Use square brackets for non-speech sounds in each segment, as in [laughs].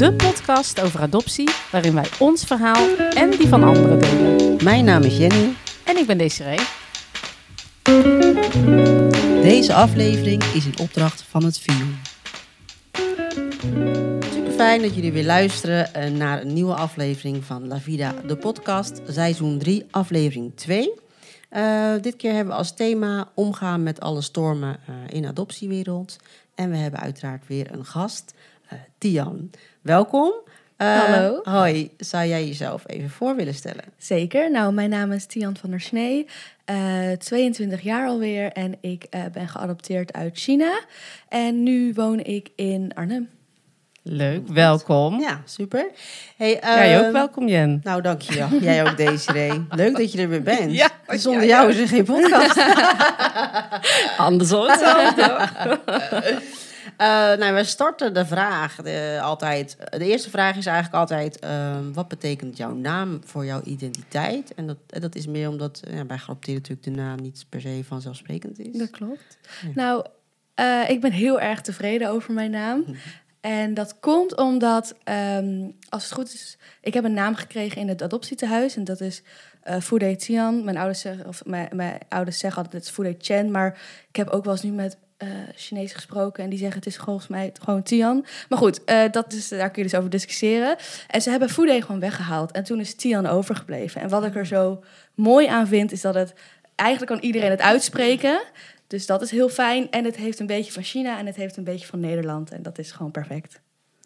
De podcast over adoptie, waarin wij ons verhaal en die van anderen delen. Mijn naam is Jenny. En ik ben Desiree. Deze aflevering is in opdracht van het VIO. Super fijn dat jullie weer luisteren eh, naar een nieuwe aflevering van La Vida, de podcast, seizoen 3, aflevering 2. Uh, dit keer hebben we als thema omgaan met alle stormen uh, in adoptiewereld. En we hebben uiteraard weer een gast, Tian. Welkom. Hallo. Hoi, zou jij jezelf even voor willen stellen? Zeker. Nou, mijn naam is Tian van der Snee, 22 jaar alweer en ik ben geadopteerd uit China. En nu woon ik in Arnhem. Leuk, welkom. Ja, super. Hey, uh, Jij ook welkom, Jen. Nou, dankjewel. Jij ook, Desiree. [laughs] Leuk dat je er weer bent. Ja, Zonder jou is er geen podcast. [laughs] Andersom. [laughs] Uh, nou, we starten de vraag de, altijd. De eerste vraag is eigenlijk altijd: uh, wat betekent jouw naam voor jouw identiteit? En dat, dat is meer omdat ja, bij geadopteerden natuurlijk de naam niet per se vanzelfsprekend is. Dat klopt. Ja. Nou, uh, ik ben heel erg tevreden over mijn naam. En dat komt omdat, um, als het goed is, ik heb een naam gekregen in het adoptietehuis. En dat is uh, Fude Tian. Mijn ouders zeggen, of mijn, mijn ouders zeggen altijd het is Fude Chen. Maar ik heb ook wel eens nu met uh, Chinees gesproken. En die zeggen het is volgens mij gewoon Tian. Maar goed, uh, dat is, daar kun je dus over discussiëren. En ze hebben Fude gewoon weggehaald. En toen is Tian overgebleven. En wat ik er zo mooi aan vind, is dat het... Eigenlijk kan iedereen het uitspreken. Dus dat is heel fijn. En het heeft een beetje van China en het heeft een beetje van Nederland. En dat is gewoon perfect.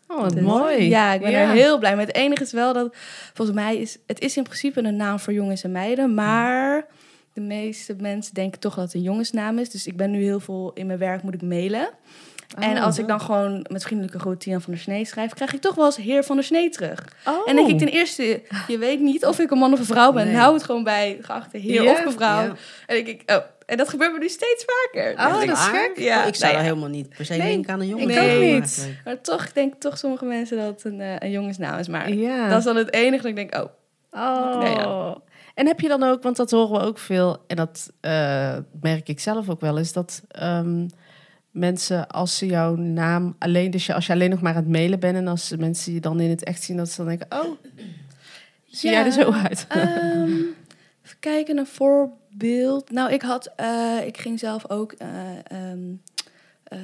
Oh, wat dus, mooi. Ja, ik ben ja. er heel blij mee. Het enige is wel dat, volgens mij is... Het is in principe een naam voor jongens en meiden, maar... De meeste mensen denken toch dat het een jongensnaam is. Dus ik ben nu heel veel in mijn werk moet ik mailen. Oh, en als ik dan gewoon met vriendelijke groet Tian van der Snee schrijf, krijg ik toch wel eens Heer van der Snee terug. Oh. En denk ik ten eerste, je weet niet of ik een man of een vrouw ben. Nee. Hou het gewoon bij geachte heer yeah, of mevrouw. Yeah. En denk ik, oh, en dat gebeurt me nu steeds vaker. Oh, dat is gek. Ja. Ik zou nou, ja. helemaal niet per se nee, denken aan een jongen. Ik nee, ook niet. Maar toch denken toch sommige mensen dat het een, uh, een jongensnaam is. Maar ja. dat is dan het enige dat ik denk, oh. Oh. Ja. En heb je dan ook, want dat horen we ook veel, en dat uh, merk ik zelf ook wel, is dat um, mensen als ze jouw naam alleen, dus je, als je alleen nog maar aan het mailen bent en als mensen je dan in het echt zien, dat ze dan denken, oh, zie ja, jij er zo uit? Um, even kijken, een voorbeeld. Nou, ik had, uh, ik ging zelf ook uh, um, uh,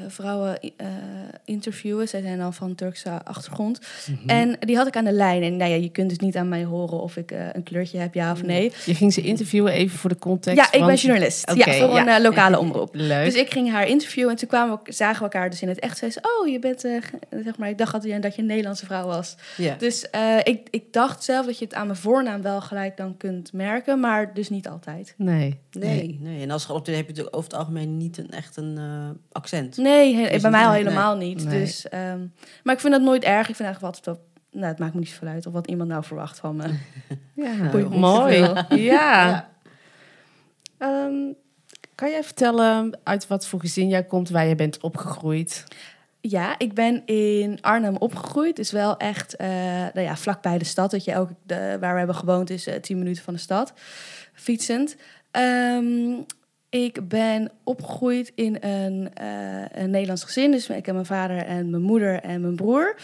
vrouwen uh, interviewen. Zij zijn dan van Turkse achtergrond. Mm -hmm. En die had ik aan de lijn. En nou ja, je kunt dus niet aan mij horen of ik uh, een kleurtje heb, ja of nee. Je ging ze interviewen even voor de context? Ja, ik ben journalist. Okay, ja, voor ja. een lokale omroep. Leuk. Dus ik ging haar interviewen en toen kwamen we, zagen we elkaar dus in het echt. Zei ze, oh, je bent, zeg maar, ik dacht dat je, dat je een Nederlandse vrouw was. Yeah. Dus ik, ik dacht zelf dat je het aan mijn voornaam wel gelijk dan kunt merken, maar dus niet altijd. Nee. Nee, nee. En als geadopteerd heb je natuurlijk over het algemeen niet een, echt een accent. Nee, he, bij mij al helemaal nee. niet. Nee. Dus, um, maar ik vind dat nooit erg. Ik vind eigenlijk altijd wel... Nou, het maakt me niet zoveel uit of wat iemand nou verwacht van me. [laughs] ja, mooi. Ja. ja. Um, [laughs] kan jij vertellen uit wat voor gezin jij komt, waar je bent opgegroeid? Ja, ik ben in Arnhem opgegroeid. Dus wel echt uh, nou ja, vlakbij de stad. Dat je elke, de, waar we hebben gewoond is uh, tien minuten van de stad. Fietsend. Um, ik ben opgegroeid in een, uh, een Nederlands gezin. Dus ik heb mijn vader en mijn moeder en mijn broer.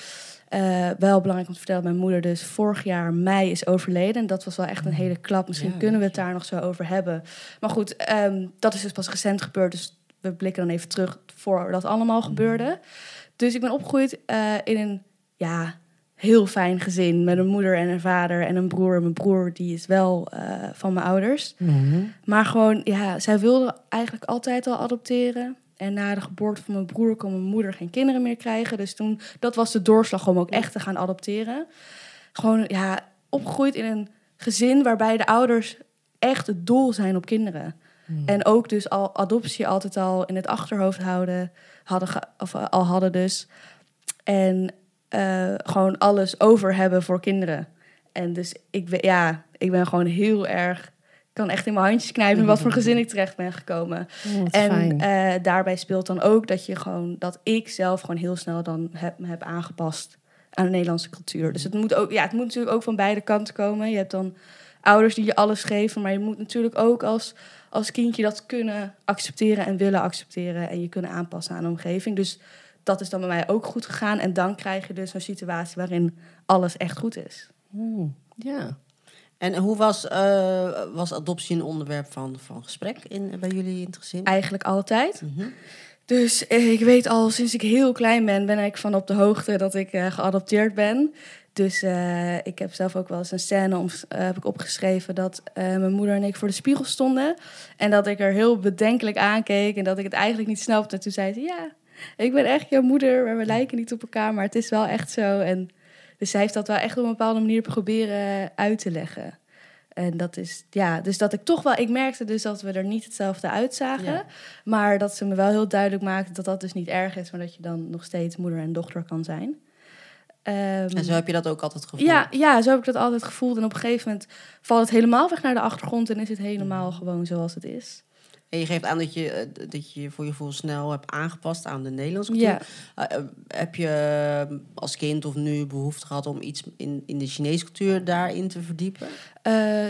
Uh, wel belangrijk om te vertellen, mijn moeder dus vorig jaar mei is overleden. En dat was wel echt een hele klap. Misschien ja, kunnen we het daar nog zo over hebben. Maar goed, um, dat is dus pas recent gebeurd. Dus we blikken dan even terug voor dat allemaal gebeurde. Dus ik ben opgegroeid uh, in een ja, heel fijn gezin. Met een moeder en een vader en een broer. Mijn broer die is wel uh, van mijn ouders. Mm-hmm. Maar gewoon, ja, zij wilde eigenlijk altijd al adopteren. En na de geboorte van mijn broer kon mijn moeder geen kinderen meer krijgen. Dus toen, dat was de doorslag om ook echt te gaan adopteren. Gewoon, ja, opgegroeid in een gezin waarbij de ouders echt het doel zijn op kinderen. Mm. En ook dus al adoptie altijd al in het achterhoofd houden, hadden, of al hadden dus. En uh, gewoon alles over hebben voor kinderen. En dus ik, ja, ik ben gewoon heel erg. Ik kan echt in mijn handjes knijpen in wat voor gezin ik terecht ben gekomen. Oh, en uh, daarbij speelt dan ook dat je gewoon dat ik zelf gewoon heel snel dan heb, me heb aangepast aan de Nederlandse cultuur. Dus het moet ook, ja, het moet natuurlijk ook van beide kanten komen. Je hebt dan ouders die je alles geven, maar je moet natuurlijk ook als, als kindje dat kunnen accepteren en willen accepteren en je kunnen aanpassen aan de omgeving. Dus dat is dan bij mij ook goed gegaan. En dan krijg je dus een situatie waarin alles echt goed is. Hmm, ja. En hoe was, eh, was adoptie een onderwerp van, van gesprek in, bij jullie in het gezin? Eigenlijk altijd. Mhm. Dus eh, ik weet al sinds ik heel klein ben, ben ik van op de hoogte dat ik eh, geadopteerd ben. Dus ik heb zelf ook wel eens een scène om, heb ik opgeschreven dat mijn moeder en ik voor de spiegel stonden. En dat ik er heel bedenkelijk aankeek en dat ik het eigenlijk niet snapte. En toen zei ze, ja, [laughs] ik ben echt jouw moeder, maar we lijken niet op elkaar, maar het is wel echt zo. En dus zij heeft dat wel echt op een bepaalde manier proberen uit te leggen. En dat is, ja, dus dat ik toch wel, ik merkte dus dat we er niet hetzelfde uitzagen. Ja. Maar dat ze me wel heel duidelijk maakte dat dat dus niet erg is, maar dat je dan nog steeds moeder en dochter kan zijn. Ehm, En zo heb je dat ook altijd gevoeld? ja, ja, zo heb ik dat altijd gevoeld. En op een gegeven moment valt het helemaal weg naar de achtergrond en is het helemaal gewoon zoals het is. En je geeft aan dat je, eh, dat je voor je gevoel snel hebt aangepast aan de Nederlandse cultuur. Ja, Eh, eh, heb je als kind of nu behoefte gehad om iets in, in de Chinese cultuur daarin te verdiepen?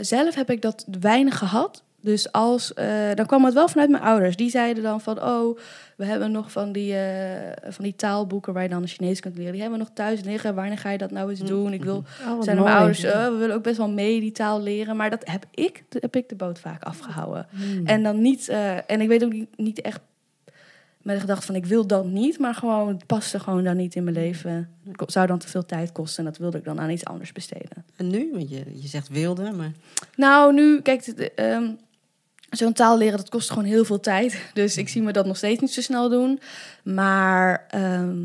Zelf heb ik dat weinig gehad. Dus als, eh, dan kwam het wel vanuit mijn ouders. Die zeiden dan van, oh, we hebben nog van die, eh, van die taalboeken waar je dan Chinees kunt leren. Die hebben we nog thuis liggen. Wanneer ga je dat nou eens doen? Ik wil, Oh, zijn mijn ouders, eh, we willen ook best wel mee die taal leren. Maar dat heb ik, heb ik de boot vaak afgehouden. Hmm. En dan niet, en ik weet ook niet, niet echt met de gedachte van ik wil dat niet, maar gewoon het paste gewoon dan niet in mijn leven. Het zou dan te veel tijd kosten en dat wilde ik dan aan iets anders besteden. En nu? Want je, je zegt wilde, maar... Nou, nu, kijk, het, ehm, zo'n taal leren, dat kost gewoon heel veel tijd. Dus ik zie me dat nog steeds niet zo snel doen. Maar ehm,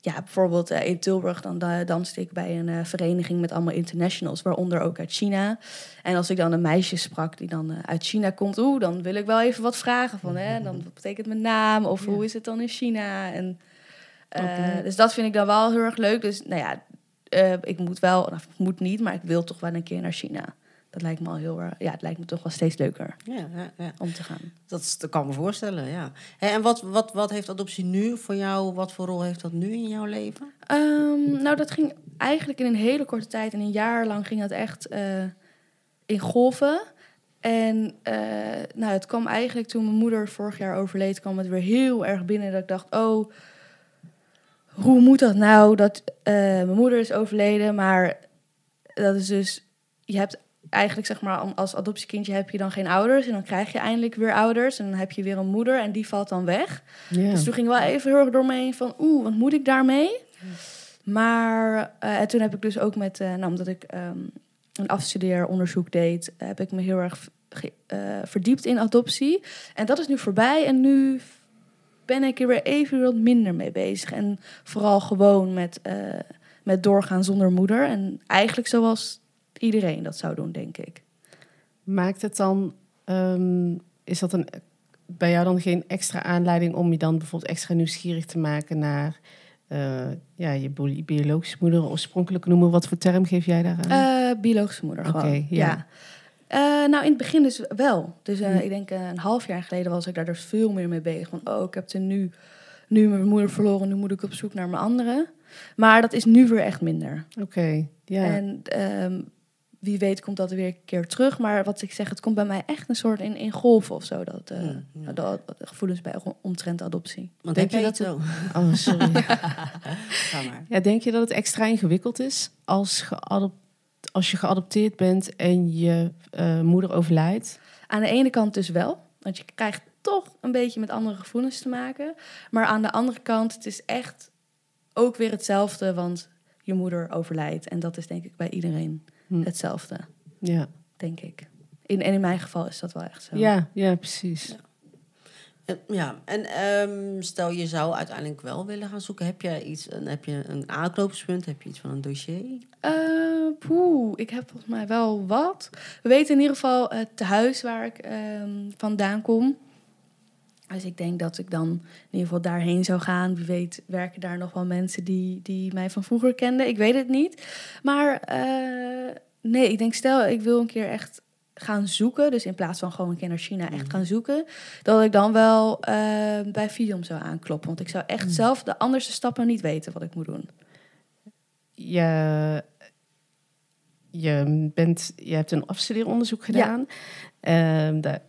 ja, bijvoorbeeld eh, in Tilburg, dan da- danste ik bij een eh, vereniging met allemaal internationals, waaronder ook uit China. En als ik dan een meisje sprak die dan eh, uit China komt, oeh, dan wil ik wel even wat vragen van, hè, dan wat betekent mijn naam of hoe is het dan in China? En. Dus dat vind ik dan wel heel erg leuk. Dus nou ja, ik moet wel, of moet niet, maar ik wil toch wel een keer naar China. Dat lijkt me al heel erg, ja, het lijkt me toch wel steeds leuker Ja, ja, ja. om te gaan. Dat, is, dat kan me voorstellen, ja. En wat, wat, wat heeft adoptie nu voor jou? Wat voor rol heeft dat nu in jouw leven? Ehm, nou, dat ging eigenlijk in een hele korte tijd. In een jaar lang ging dat echt eh, in golven. En eh, nou, het kwam eigenlijk toen mijn moeder vorig jaar overleed, kwam het weer heel erg binnen. Dat ik dacht, oh, hoe moet dat nou? Dat eh, mijn moeder is overleden, maar dat is dus, je hebt eigenlijk zeg maar als adoptiekindje heb je dan geen ouders en dan krijg je eindelijk weer ouders en dan heb je weer een moeder en die valt dan weg. Dus toen ging wel even heel erg door me heen van, oeh, wat moet ik daarmee? Maar eh, en toen heb ik dus ook met, eh, nou, omdat ik ehm, een afstudeeronderzoek deed, heb ik me heel erg ge- eh, verdiept in adoptie. En dat is nu voorbij en nu ben ik er weer even wat minder mee bezig. En vooral gewoon met, met doorgaan zonder moeder. En eigenlijk zoals iedereen dat zou doen, denk ik. Maakt het dan, ehm, is dat een, bij jou dan geen extra aanleiding om je dan bijvoorbeeld extra nieuwsgierig te maken naar eh, ja, je bio- biologische moeder oorspronkelijk noemen? Wat voor term geef jij daaraan? Eh, biologische moeder Oké, gewoon. ja. ja. Eh, nou, in het begin dus wel. Dus Hm. ik denk een half jaar geleden was ik daar dus veel meer mee bezig. Van, oh, ik heb er nu, nu mijn moeder verloren, nu moet ik op zoek naar mijn andere. Maar dat is nu weer echt minder. Oké, ja. En ehm, wie weet komt dat weer een keer terug. Maar wat ik zeg, het komt bij mij echt een soort in, in golven of zo. Dat, ja. de, de gevoelens bij omtrent adoptie. Want Denk je dat zo? [laughs] Oh, sorry. [laughs] Ga maar. ja, denk je dat het extra ingewikkeld is als, geadop- als je geadopteerd bent en je eh, moeder overlijdt? Aan de ene kant dus wel. Want je krijgt toch een beetje met andere gevoelens te maken. Maar aan de andere kant, het is echt ook weer hetzelfde. Want je moeder overlijdt. En dat is denk ik bij iedereen. Hetzelfde, Ja, denk ik. In, en in mijn geval is dat wel echt zo. ja, ja precies. En, ja, en ehm, stel je zou uiteindelijk wel willen gaan zoeken. Heb je iets, een, heb je een aanknopingspunt? Heb je iets van een dossier? Eh, poeh, ik heb volgens mij wel wat. We weten in ieder geval het tehuis waar ik ehm, vandaan kom. Dus ik denk dat ik dan in ieder geval daarheen zou gaan. Wie weet werken daar nog wel mensen die, die mij van vroeger kenden. Ik weet het niet. Maar eh, nee, ik denk stel ik wil een keer echt gaan zoeken. Dus in plaats van gewoon een keer naar China echt gaan zoeken. Dat ik dan wel eh, bij Fium zou aankloppen. Want ik zou echt zelf de anderste stappen niet weten wat ik moet doen. Je, je, bent, je hebt een afstudeeronderzoek gedaan. Ehm, daar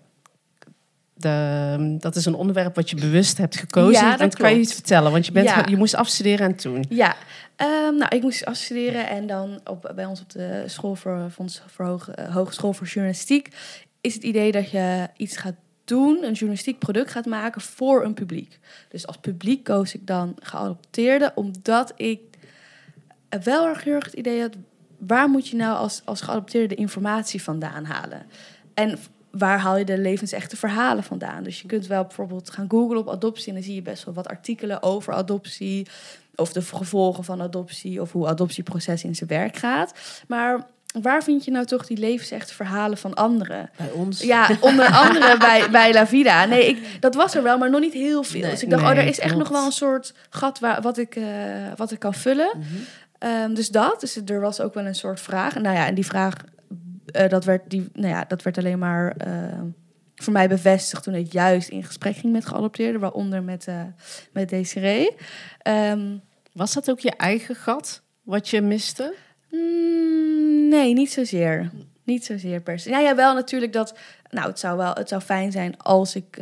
de, dat is een onderwerp wat je bewust hebt gekozen. Ja, dat kan je iets vertellen, want je, bent, Ja. je moest afstuderen en toen. Ja, ehm, nou, ik moest afstuderen en dan op, bij ons op de school voor, Fonds voor Hoge, eh, Hogeschool voor Journalistiek is het idee dat je iets gaat doen, een journalistiek product gaat maken voor een publiek. Dus als publiek koos ik dan geadopteerde, omdat ik wel erg heel erg het idee had, waar moet je nou als, als geadopteerde de informatie vandaan halen? En waar haal je de levensechte verhalen vandaan? Dus je kunt wel bijvoorbeeld gaan googlen op adoptie en dan zie je best wel wat artikelen over adoptie, of de gevolgen van adoptie, of hoe adoptieproces in zijn werk gaat. Maar waar vind je nou toch die levensechte verhalen van anderen? Bij ons. Ja, onder [laughs] andere bij, bij La Vida. Nee, ik, dat was er wel, maar nog niet heel veel. Nee. dus ik dacht, Nee, oh, er is echt klopt. nog wel een soort gat waar, wat, ik, eh, wat ik kan vullen. Mhm. Ehm, dus dat, dus er was ook wel een soort vraag. En nou ja, en die vraag, eh, dat, werd die, nou ja, dat werd alleen maar eh, voor mij bevestigd toen ik juist in gesprek ging met geadopteerden, waaronder met, eh met Desiree. Ehm, Was dat ook je eigen gat wat je miste? Mm, nee, niet zozeer. Niet zozeer per se. Ja, ja, wel natuurlijk dat. Nou, het zou wel. Het zou fijn zijn als ik.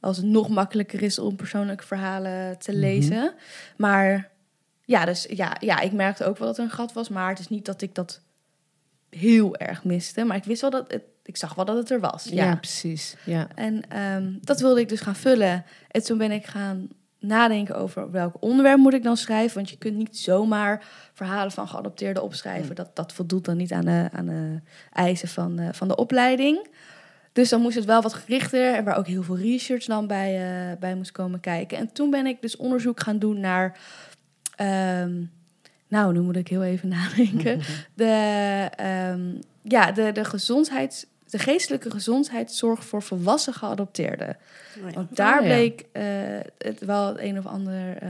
als het nog makkelijker is om persoonlijke verhalen te Mhm. lezen. Maar ja, dus ja, ja, ik merkte ook wel dat er een gat was. Maar het is niet dat ik dat heel erg miste. Maar ik wist wel dat het. Ik zag wel dat het er was. Ja, Ja. precies. Ja. En ehm, dat wilde ik dus gaan vullen. En toen ben ik gaan nadenken over welk onderwerp moet ik dan schrijven. Want je kunt niet zomaar verhalen van geadopteerden opschrijven. Dat, dat voldoet dan niet aan de, aan de eisen van, de- van de opleiding. Dus dan moest het wel wat gerichter en waar ook heel veel research dan bij, eh, bij moest komen kijken. En toen ben ik dus onderzoek gaan doen naar. ehm, nou, nu moet ik heel even [laughs] nadenken. [laughs] De, ehm, ja, de, de gezondheids, de geestelijke gezondheidszorg voor volwassen geadopteerden. Oh ja. Want daar Oh, ja. bleek eh, het wel het een of ander. eh,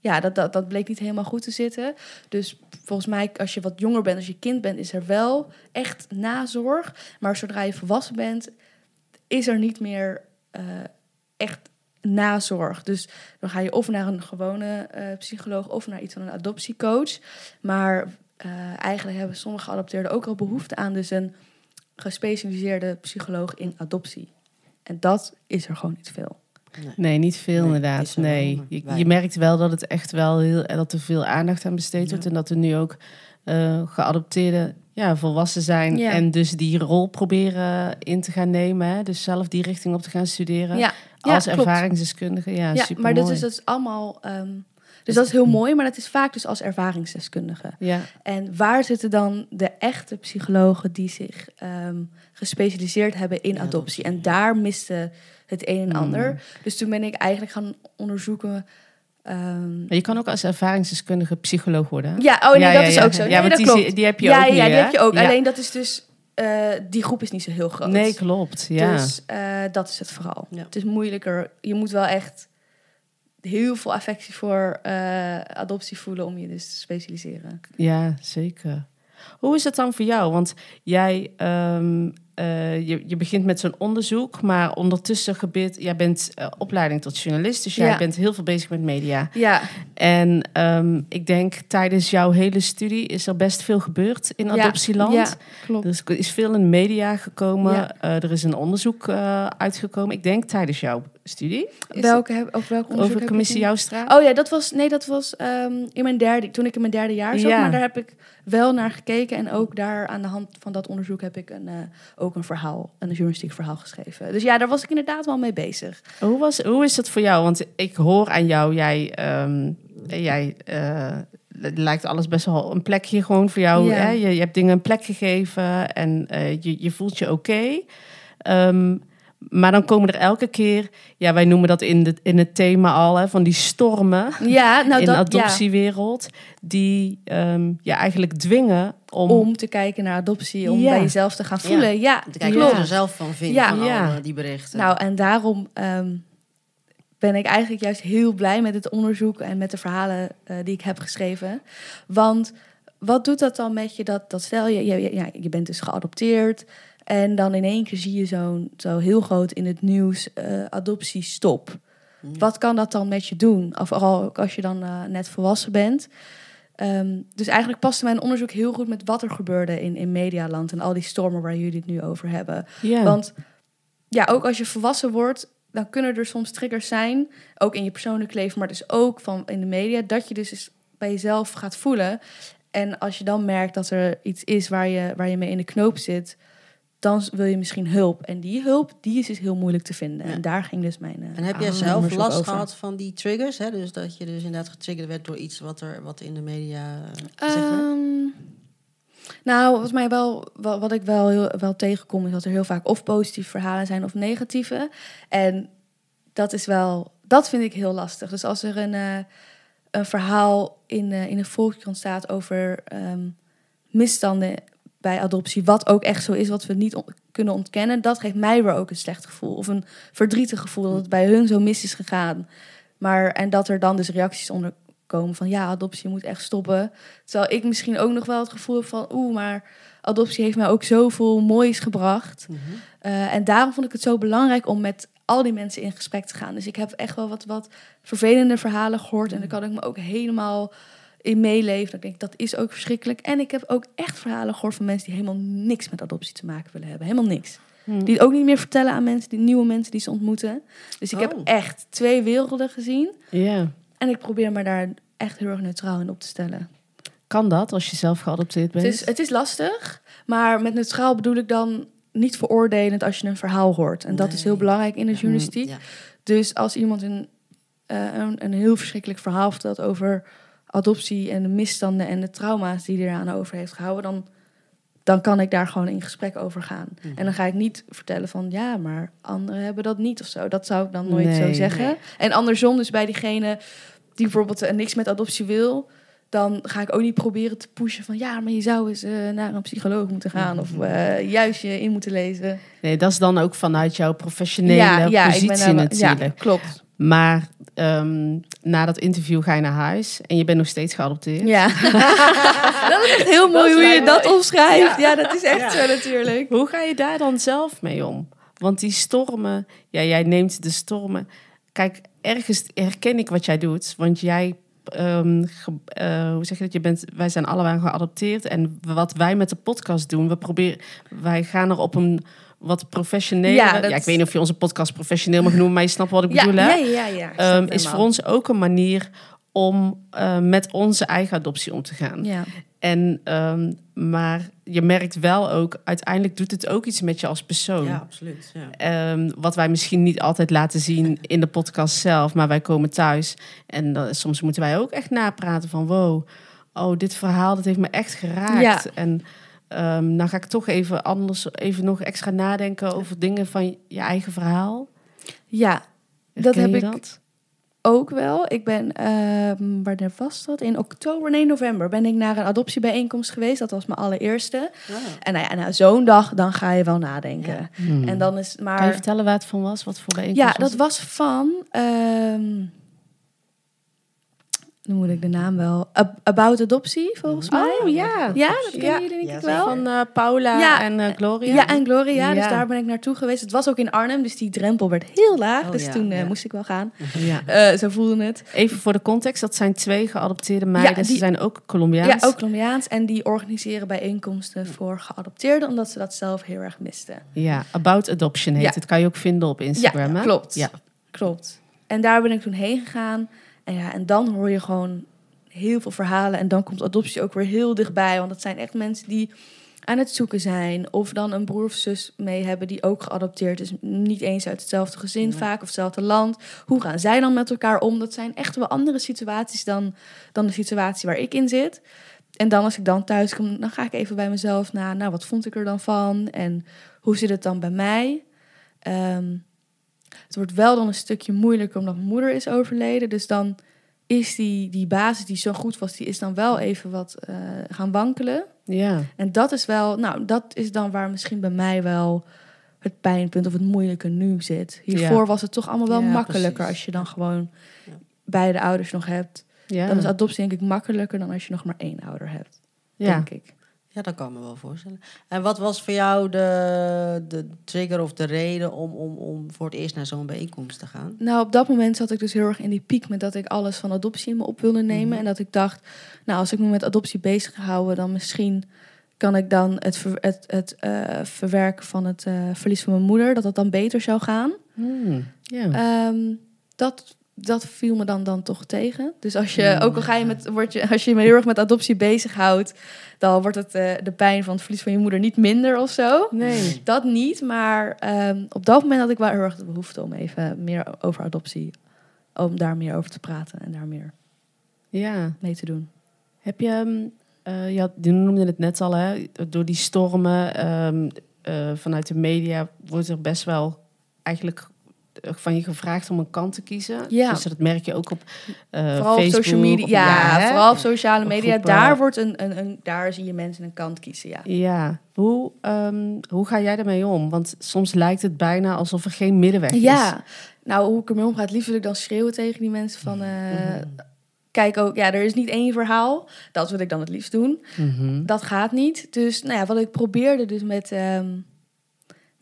ja, dat, dat, dat bleek niet helemaal goed te zitten. Dus volgens mij, als je wat jonger bent, als je kind bent, is er wel echt nazorg. Maar zodra je volwassen bent, is er niet meer eh, echt nazorg. Dus dan ga je of naar een gewone eh, psycholoog of naar iets van een adoptiecoach. Maar eh, eigenlijk hebben sommige geadopteerden ook al behoefte aan dus een gespecialiseerde psycholoog in adoptie. En dat is er gewoon niet veel. Nee, niet veel Nee, inderdaad. er Nee, je, je merkt wel dat het echt wel heel, dat er veel aandacht aan besteed Ja. wordt en dat er nu ook eh geadopteerden ja, volwassen zijn Ja. en dus die rol proberen in te gaan nemen. Hè? Dus zelf die richting op te gaan studeren Ja, als ervaringsdeskundige. Ja, Ja, super maar dat is, dat is allemaal. ehm, dus dat is heel mooi, maar dat is vaak dus als ervaringsdeskundige. Ja, En waar zitten dan de echte psychologen die zich ehm, gespecialiseerd hebben in adoptie? En daar miste het een en Mm. ander. Dus toen ben ik eigenlijk gaan onderzoeken. Ehm, je kan ook als ervaringsdeskundige psycholoog worden. hè? ja, oh nee, Ja, dat ja, is ja. ook zo. Ja, Nee, want dat die, klopt. die heb je ja, ook nu, ja, die heb je ook. Ja. Alleen dat is dus. eh, die groep is niet zo heel groot. Nee, klopt. Ja. Dus eh, dat is het vooral. Ja. Het is moeilijker. Je moet wel echt heel veel affectie voor eh, adoptie voelen om je dus te specialiseren. Ja, zeker. Hoe is het dan voor jou? Want jij, ehm, eh, je, je begint met zo'n onderzoek, maar ondertussen gebeurt, jij bent eh, opleiding tot journalist, dus jij Ja. bent heel veel bezig met media. Ja, En ehm, ik denk tijdens jouw hele studie is er best veel gebeurd in adoptieland. ja, klopt. Er is, veel in media gekomen. Ja. Eh, er is een onderzoek uitgekomen. Ik denk tijdens jouw studie. Is welke heb, over welk het onderzoek over je commissie Joustra? Oh ja, dat was, nee, dat was ehm, in mijn derde, toen ik in mijn derde jaar zat. Ja. Maar daar heb ik wel naar gekeken. En ook daar aan de hand van dat onderzoek heb ik een, eh, ook een verhaal, een journalistiek verhaal geschreven. Dus ja, daar was ik inderdaad wel mee bezig. Hoe, was, hoe is dat voor jou? Want ik hoor aan jou, jij, ehm, jij eh, lijkt alles best wel een plekje gewoon voor jou. Ja. Hè? Je, je hebt dingen een plek gegeven en eh, je, je voelt je oké. Ehm, maar dan komen er elke keer, ja, wij noemen dat in, de, in het thema al, hè, van die stormen Ja, nou in dat, de adoptiewereld, die ehm je eigenlijk dwingen om. om te kijken naar adoptie, om Ja. bij jezelf te gaan voelen. Ja, Om te kijken klopt. wat je er zelf van vindt, Ja. van Ja. al die berichten. Nou, en daarom ehm, ben ik eigenlijk juist heel blij met het onderzoek en met de verhalen eh, die ik heb geschreven. Want wat doet dat dan met je? Dat, dat stel je, je, je- ja, je bent dus geadopteerd. En dan in één keer zie je zo'n zo heel groot in het nieuws eh adoptie stop. Ja. Wat kan dat dan met je doen? Of vooral ook als je dan eh, net volwassen bent. Ehm, dus eigenlijk paste mijn onderzoek heel goed met wat er gebeurde in, in Medialand en al die stormen waar jullie het nu over hebben. Want ja, ook als je volwassen wordt, dan kunnen er soms triggers zijn, ook in je persoonlijk leven, maar dus ook van in de media, dat je dus eens bij jezelf gaat voelen. En als je dan merkt dat er iets is waar je, waar je mee in de knoop zit, dan wil je misschien hulp. En die hulp, die is dus heel moeilijk te vinden. Ja. En daar ging dus mijn. eh, En heb jij zelf last over. gehad van die triggers? Hè? Dus dat je dus inderdaad getriggerd werd door iets wat er wat in de media eh, gezegd werd? Ehm, nou, wat mij wel, wel- wat ik wel, heel, wel tegenkom, is dat er heel vaak of positieve verhalen zijn of negatieve. En dat is wel, dat vind ik heel lastig. Dus als er een, eh, een verhaal in, eh, in een volkskrant staat over ehm, misstanden bij adoptie, wat ook echt zo is, wat we niet on- kunnen ontkennen, dat geeft mij weer ook een slecht gevoel of een verdrietig gevoel dat het bij hun zo mis is gegaan. Maar en dat er dan dus reacties onder komen van ja, adoptie moet echt stoppen. Terwijl ik misschien ook nog wel het gevoel heb van oeh, maar adoptie heeft mij ook zoveel moois gebracht. Mhm. Eh, en daarom vond ik het zo belangrijk om met al die mensen in gesprek te gaan. Dus ik heb echt wel wat, wat vervelende verhalen gehoord. En daar kan ik me ook helemaal in meeleven. Ik denk, dat is ook verschrikkelijk. En ik heb ook echt verhalen gehoord van mensen die helemaal niks met adoptie te maken willen hebben. Helemaal niks. Hm. Die het ook niet meer vertellen aan mensen, die nieuwe mensen die ze ontmoeten. Dus ik heb Oh. echt twee werelden gezien. Ja. En ik probeer me daar echt heel erg neutraal in op te stellen. Kan dat als je zelf geadopteerd bent? Het is, het is lastig, maar met neutraal bedoel ik dan niet veroordelend als je een verhaal hoort. En dat is heel belangrijk in de journalistiek. Ja. Dus als iemand een, eh, een, een heel verschrikkelijk verhaal vertelt over adoptie en de misstanden en de trauma's die hij eraan over heeft gehouden, dan, dan kan ik daar gewoon in gesprek over gaan. Mhm. En dan ga ik niet vertellen van ja, maar anderen hebben dat niet of zo. Dat zou ik dan nooit Nee. zo zeggen. Nee. En andersom, dus bij diegene die bijvoorbeeld eh, niks met adoptie wil, dan ga ik ook niet proberen te pushen van ja, maar je zou eens eh, naar een psycholoog moeten gaan of eh, juist je in moeten lezen. Nee, dat is dan ook vanuit jouw professionele positie daar wel- natuurlijk. Ja, klopt. Maar ehm, na dat interview ga je naar huis en je bent nog steeds geadopteerd. Ja. [laughs] dat is echt heel mooi Dat hoe je dat omschrijft. Ja. dat is echt Ja. zo natuurlijk. Hoe ga je daar dan zelf mee om? Want die stormen, ja, jij neemt de stormen. Kijk, ergens herken ik wat jij doet. Want jij, ehm, ge- eh, hoe zeg je dat? Je bent, wij zijn allebei geadopteerd. En wat wij met de podcast doen, we proberen, wij gaan er op een wat professionele. Ja, ik weet niet of je onze podcast professioneel mag noemen, maar je snapt wat ik Ja, bedoel. hè? ja, ja, ja. Ehm, is voor ons ook een manier om eh, met onze eigen adoptie om te gaan. Ja. En, ehm, maar je merkt wel ook, uiteindelijk doet het ook iets met je als persoon. ja, absoluut. Ja. Ehm, wat wij misschien niet altijd laten zien in de podcast zelf, maar wij komen thuis. En dan- soms moeten wij ook echt napraten van wow, oh, dit verhaal dat heeft me echt geraakt. Ja. En ehm, dan ga ik toch even anders, even nog extra nadenken over dingen van je eigen verhaal. ja, dat heb ik dat? ook wel. Ik ben, ehm wanneer was dat? In oktober, nee, november ben ik naar een adoptiebijeenkomst geweest. Dat was mijn allereerste. Ah. En nou ja, na zo'n dag, dan ga je wel nadenken. Ja. Hmm. En dan is maar... Kan je vertellen waar het van was? Wat voor bijeenkomst Ja, dat was van. ehm nu moet ik de naam wel. Ab- About Adoptie, volgens mij. Oh ja. Ja, dat kennen Ja. jullie denk Ja, ik wel. Van eh, Paula Ja. en eh, Gloria. Ja, en Gloria, dus daar ben ik naartoe geweest. Het was ook in Arnhem, dus die drempel werd heel laag. Oh, dus ja, toen eh, ja. moest ik wel gaan. Ja. Eh, zo voelde het. Even voor de context, dat zijn twee geadopteerde meiden. Ja, Ze zijn ook Colombiaans. Ja, ook Colombiaans. En die organiseren bijeenkomsten voor geadopteerden, omdat ze dat zelf heel erg misten. Ja, About Adoption heet Ja. het. Kan je ook vinden op Instagram, ja, hè? klopt. Ja. Klopt. En daar ben ik toen heen gegaan. En, ja, en dan hoor je gewoon heel veel verhalen. En dan komt adoptie ook weer heel dichtbij. Want dat zijn echt mensen die aan het zoeken zijn. Of dan een broer of zus mee hebben die ook geadopteerd is. Niet eens uit hetzelfde gezin Nee. vaak of hetzelfde land. Hoe gaan zij dan met elkaar om? Dat zijn echt wel andere situaties dan, dan de situatie waar ik in zit. En dan als ik dan thuis kom, dan ga ik even bij mezelf na. Nou, wat vond ik er dan van? En hoe zit het dan bij mij? Ehm, het wordt wel dan een stukje moeilijker omdat mijn moeder is overleden. Dus dan is die, die basis die zo goed was, die is dan wel even wat eh, gaan wankelen. Ja. En dat is wel, nou, dat is dan waar misschien bij mij wel het pijnpunt of het moeilijke nu zit. Hiervoor Ja. was het toch allemaal wel Ja, makkelijker precies. als je dan gewoon Ja. beide ouders nog hebt. Ja. Dan is adoptie denk ik makkelijker dan als je nog maar één ouder hebt, ja. denk ik. Ja, dat kan me wel voorstellen. En wat was voor jou de, de trigger of de reden om, om, om voor het eerst naar zo'n bijeenkomst te gaan? Nou, op dat moment zat ik dus heel erg in die piek met dat ik alles van adoptie in me op wilde nemen. Mhm. En dat ik dacht, nou, als ik me met adoptie bezig ga houden, dan misschien kan ik dan het, ver- het, het eh, verwerken van het eh, verlies van mijn moeder, dat dat dan beter zou gaan. Ja. Ehm, dat, dat viel me dan, dan toch tegen. Dus als je, ook al ga je met, word je, als je je heel erg met adoptie bezighoudt, dan wordt het, eh, de pijn van het verlies van je moeder niet minder of zo. nee. Dat niet, maar ehm, op dat moment had ik wel heel erg de behoefte om even meer over adoptie, om daar meer over te praten en daar meer Ja. mee te doen. Heb je, ehm, eh, je, had, je noemde het net al, hè, door die stormen ehm, eh, vanuit de media wordt er best wel eigenlijk van je gevraagd om een kant te kiezen. Ja. Dus dat merk je ook op eh, vooral Facebook. op social media, ja, vooral op sociale media, groepen. daar wordt een, een, een, daar zie je mensen een kant kiezen, ja. Ja, hoe, ehm, hoe ga jij daarmee om? Want soms lijkt het bijna alsof er geen middenweg is. Ja, nou hoe ik ermee omga, het liefst wil ik dan schreeuwen tegen die mensen van, eh, kijk ook, ja, er is niet één verhaal, dat wil ik dan het liefst doen. Mhm. Dat gaat niet. Dus nou ja, wat ik probeerde dus met, ehm,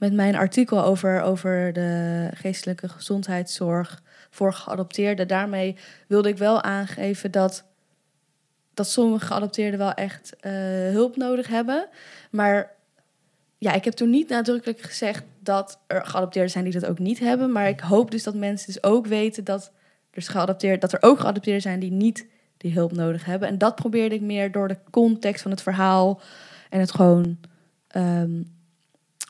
met mijn artikel over, over de geestelijke gezondheidszorg voor geadopteerden, daarmee wilde ik wel aangeven dat, dat sommige geadopteerden wel echt eh, hulp nodig hebben. Maar ja, ik heb toen niet nadrukkelijk gezegd dat er geadopteerden zijn die dat ook niet hebben. Maar ik hoop dus dat mensen dus ook weten dat, dus geadopteerd, dat er ook geadopteerden zijn die niet die hulp nodig hebben. En dat probeerde ik meer door de context van het verhaal en het gewoon ehm,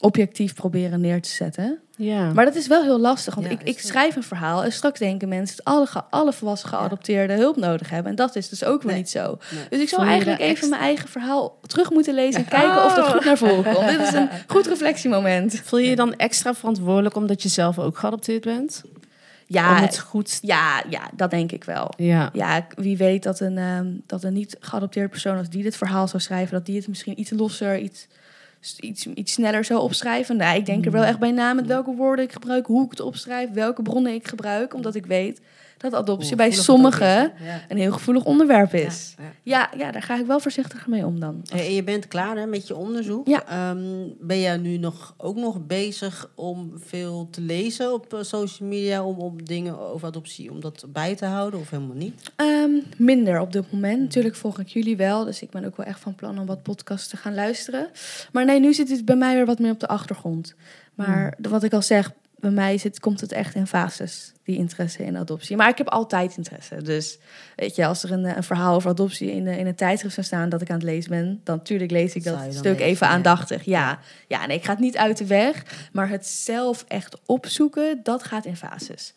objectief proberen neer te zetten. Ja. Maar dat is wel heel lastig, want Ja, ik, ik schrijf een verhaal en straks denken mensen dat alle, ge- alle volwassen geadopteerden hulp nodig hebben. En dat is dus ook weer Nee. niet zo. Nee. Dus ik zou eigenlijk even extra- mijn eigen verhaal terug moeten lezen en [laughs] kijken of dat goed naar voren komt. Dit is een goed reflectiemoment. Voel je je dan extra verantwoordelijk omdat je zelf ook geadopteerd bent? Om Ja, het goed... ja, ja, dat denk ik wel. Ja. Ja, wie weet dat een, ehm, dat een niet geadopteerde persoon als die dit verhaal zou schrijven, dat die het misschien iets losser, iets, iets, iets sneller zou opschrijven. Nee, ik denk er wel echt bij na met welke woorden ik gebruik, hoe ik het opschrijf, welke bronnen ik gebruik, omdat ik weet dat adoptie bij sommigen? Ja. een heel gevoelig onderwerp is. Ja, ja. Daar ga ik wel voorzichtiger mee om dan. En je bent klaar hè, met je onderzoek. Ja. Ehm, ben jij nu nog, ook nog bezig om veel te lezen op eh, social media, om, om dingen over adoptie, om dat bij te houden of helemaal niet? Ehm, minder op dit moment. Natuurlijk volg ik jullie wel. Dus ik ben ook wel echt van plan om wat podcasts te gaan luisteren. Maar nee, nu zit het bij mij weer wat meer op de achtergrond. Maar de- wat ik al zeg, bij mij zit, komt het echt in fases, die interesse in adoptie. Maar ik heb altijd interesse. Dus weet je, als er een, eh, een verhaal over adoptie in, de, in een tijdschrift zou staan dat ik aan het lezen ben, dan natuurlijk lees ik dat stuk lezen, even ja. aandachtig. Ja. ja, nee, ik ga het niet uit de weg. Maar het zelf echt opzoeken, dat gaat in fases.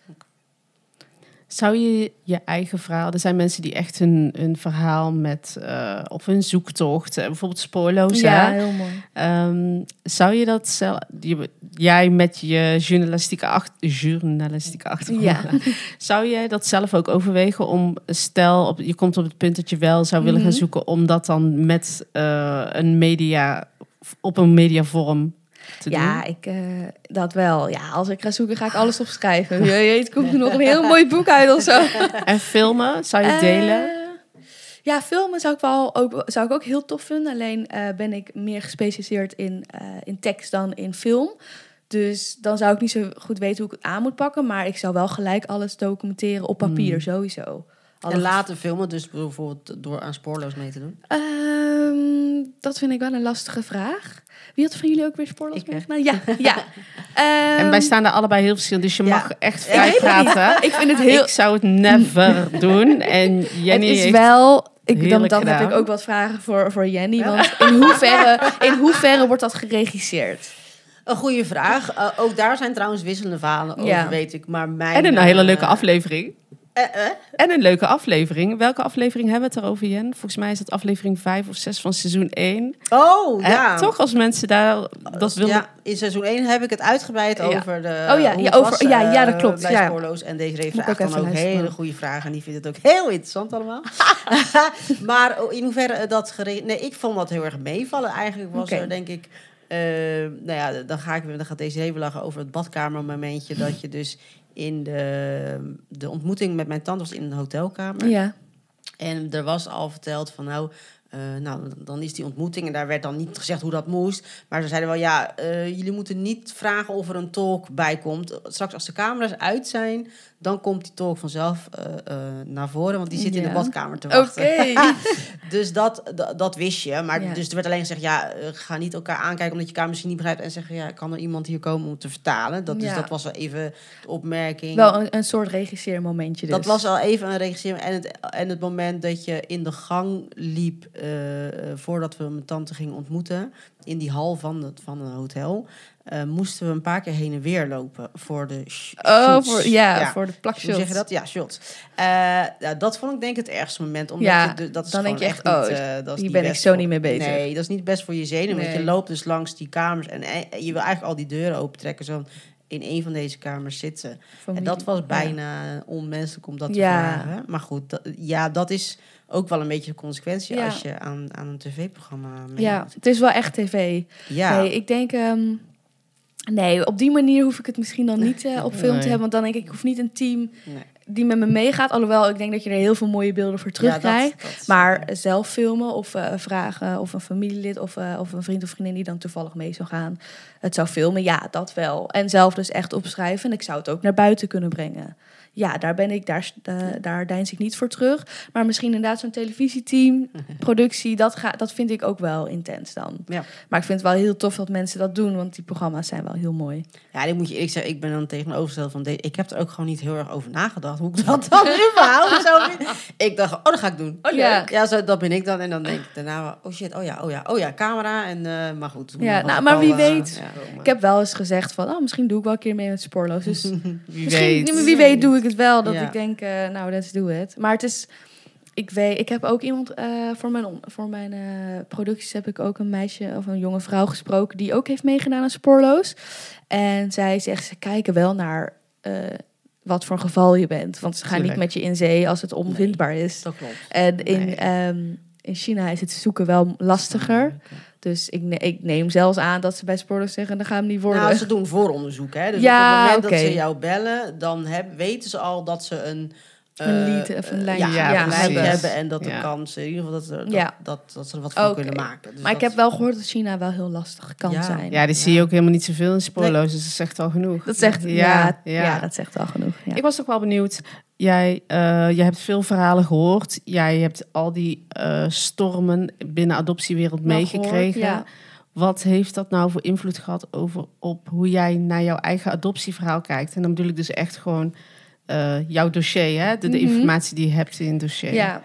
Zou je je eigen verhaal... Er zijn mensen die echt hun, hun verhaal met... eh op hun zoektocht, eh, bijvoorbeeld spoorloos, ja, hè? heel mooi. Ehm, zou je dat zelf... je- Jij met je journalistieke, acht, journalistieke achtergrond... Ja. [laughs] Zou jij dat zelf ook overwegen om... Stel, op, je komt op het punt dat je wel zou willen Mhm. gaan zoeken... om dat dan met eh, een media... op een mediavorm te Ja, doen? ik, eh, dat wel. Ja, als ik ga zoeken, ga ik alles opschrijven. [laughs] Je weet, komt er nog een heel mooi boek uit of zo. [laughs] En filmen, zou je delen? Eh, ja, filmen zou ik, wel ook, zou ik ook heel tof vinden. Alleen eh, ben ik meer gespecialiseerd in, in tekst dan in film. Dus dan zou ik niet zo goed weten hoe ik het aan moet pakken. Maar ik zou wel gelijk alles documenteren op papier, Hmm. sowieso. Alle- En laten filmen, dus bijvoorbeeld door aan spoorloos mee te doen. Ehm, dat vind ik wel een lastige vraag. Wie had van jullie ook weer spoorloos Ik, meegedaan? Ja, ja. [laughs] En Ehm, wij staan daar allebei heel verschillend, dus je Ja. mag echt Ik vrij niet. praten. Ik vind het heel... Ik zou het never [laughs] doen. En Jenny het is heeft- wel. Ik, dan dan heb ik ook wat vragen voor, voor Jenny. [laughs] Want in hoeverre, in hoeverre wordt dat geregisseerd? Een goede vraag. Eh, ook daar zijn trouwens wisselende verhalen over, Ja. weet ik. Maar mijn, En een hele eh, leuke aflevering. Eh, eh? En een leuke aflevering. Welke aflevering hebben we het erover, Jen? Volgens mij is het aflevering 5 of 6 van seizoen 1. Oh, ja. Toch als mensen daar dat willen. Ja, in seizoen 1 heb ik het uitgebreid Ja. over de. Oh ja, ja, over- was, ja, ja, eh, dat klopt, Bij ja. En deze vraagt ook dan ook hele goede vragen. En die vindt het ook heel interessant allemaal. [laughs] maar in hoeverre dat gere... Nee, ik vond dat heel erg meevallen. Eigenlijk was er denk ik... nou ja, dan, ga ik, weer- dan gaat deze even lachen over het badkamermomentje. Dat je dus in de, de ontmoeting met mijn tante was in een hotelkamer. Ja. En er was al verteld van nou, eh, nou, dan is die ontmoeting en daar werd dan niet gezegd hoe dat moest. Maar ze zeiden wel, ja, eh, jullie moeten niet vragen of er een tolk bij komt. Straks als de camera's uit zijn, dan komt die tolk vanzelf eh, naar voren, want die zit in de badkamer te Oké. wachten. [laughs] dus dat, dat, dat wist je. Maar Ja. dus er werd alleen gezegd, ja, ga niet elkaar aankijken omdat je elkaar misschien niet begrijpt. En zeggen, ja, kan er iemand hier komen om te vertalen? Dat, dus Ja. dat was wel even de opmerking. Wel een, een soort regisseermomentje dus. Dat was al even een regisseur. En het, en het moment dat je in de gang liep voordat we mijn tante gingen ontmoeten, in die hal van het, van een hotel, eh, moesten we een paar keer heen en weer lopen voor de sh- Oh, voor, ja, voor de Hoe plakshots. zeg je dat? Ja, shots. Eh, ja, dat vond ik denk ik het ergste moment. Omdat Ja, je, dat is dan denk je echt, niet, oh, eh, dat is hier niet ben ik zo voor- niet mee bezig. Nee, dat is niet best voor je zenuwen. Want je loopt dus langs die kamers en, en je wil eigenlijk al die deuren opentrekken. Zo in een van deze kamers zitten. En dat was bijna onmenselijk om dat te Ja. vragen. Maar goed, dat- ja, dat is ook wel een beetje de consequentie Ja. als je aan, aan een tv-programma meedoet. Ja, het is wel echt tv. Ja. Nee, ik denk... ehm, nee, op die manier hoef ik het misschien dan niet eh, op film Nee. te hebben. Want dan denk ik, ik hoef niet een team Nee. die met me meegaat. Alhoewel, ik denk dat je er heel veel mooie beelden voor terugkrijgt. Ja, Maar zelf filmen of eh, vragen of een familielid of, eh, of een vriend of vriendin die dan toevallig mee zou gaan, het zou filmen, ja, dat wel. En zelf dus echt opschrijven en ik zou het ook naar buiten kunnen brengen. Ja, daar ben ik, daar, eh, daar deins ik niet voor terug. Maar misschien inderdaad zo'n televisieteam, [laughs] productie, dat, ga, dat vind ik ook wel intens dan. Ja. Maar ik vind het wel heel tof dat mensen dat doen, want die programma's zijn wel heel mooi. Ja, dit moet je eerlijk zeggen. Ik ben dan tegenovergesteld van... De, ik heb er ook gewoon niet heel erg over nagedacht. Hoe ik dat [laughs] dan überhaupt [laughs] zou vinden. Ik dacht, oh, dat ga ik doen. Oh, leuk. Ja, zo, dat ben ik dan. En dan denk ik daarna, oh shit, oh ja, oh ja, oh ja, camera. En, eh, maar goed. Ja, nou, maar wie eh, weet. ja. Ik heb wel eens gezegd van, oh, misschien doe ik wel een keer mee met Spoorloos. Dus Wie weet. wie weet doe ik het wel. Dat Ja. ik denk, eh, nou, let's do it. Maar het is... Ik weet, ik heb ook iemand eh, voor mijn, voor mijn eh, producties heb ik ook een meisje of een jonge vrouw gesproken die ook heeft meegedaan aan Spoorloos. En zij zegt, ze kijken wel naar wat voor geval je bent. Want ze gaan Tuurlijk. niet met je in zee als het onvindbaar is. Dat klopt. En in, Nee. ehm, in China is het zoeken wel lastiger. Dus ik, ne- ik neem zelfs aan dat ze bij Spoorloos zeggen, dan gaan we niet worden. Nou, ze doen vooronderzoek. Hè? Dus Ja, op het moment dat ze jou bellen, dan heb, weten ze al dat ze een... Een eh, lead of een eh, lijn- ja, hebben en dat de Ja. kans, in ieder geval dat, er- dat, Ja. dat, dat ze er wat van kunnen maken. Dus maar ik heb wel gehoord dat China wel heel lastig kan Ja. zijn. Ja, die zie je ook helemaal niet zoveel in spoorloos, dus dat zegt al genoeg. Dat zegt, ja, ja, dat zegt al genoeg. Ja. Ik was toch wel benieuwd. Jij, eh, jij hebt veel verhalen gehoord. Jij hebt al die eh, stormen binnen adoptiewereld meegekregen. gehoord, ja. Wat heeft dat nou voor invloed gehad over op hoe jij naar jouw eigen adoptieverhaal kijkt? En dan bedoel ik dus echt gewoon eh, jouw dossier, hè? De, de Mhm. informatie die je hebt in het dossier. Ja.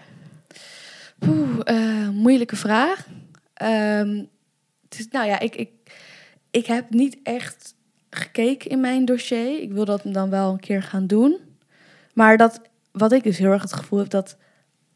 Eh, moeilijke vraag. Ehm, het is, nou ja, ik, ik, ik heb niet echt gekeken in mijn dossier. Ik wil dat dan wel een keer gaan doen. Maar dat, wat ik dus heel erg het gevoel heb, dat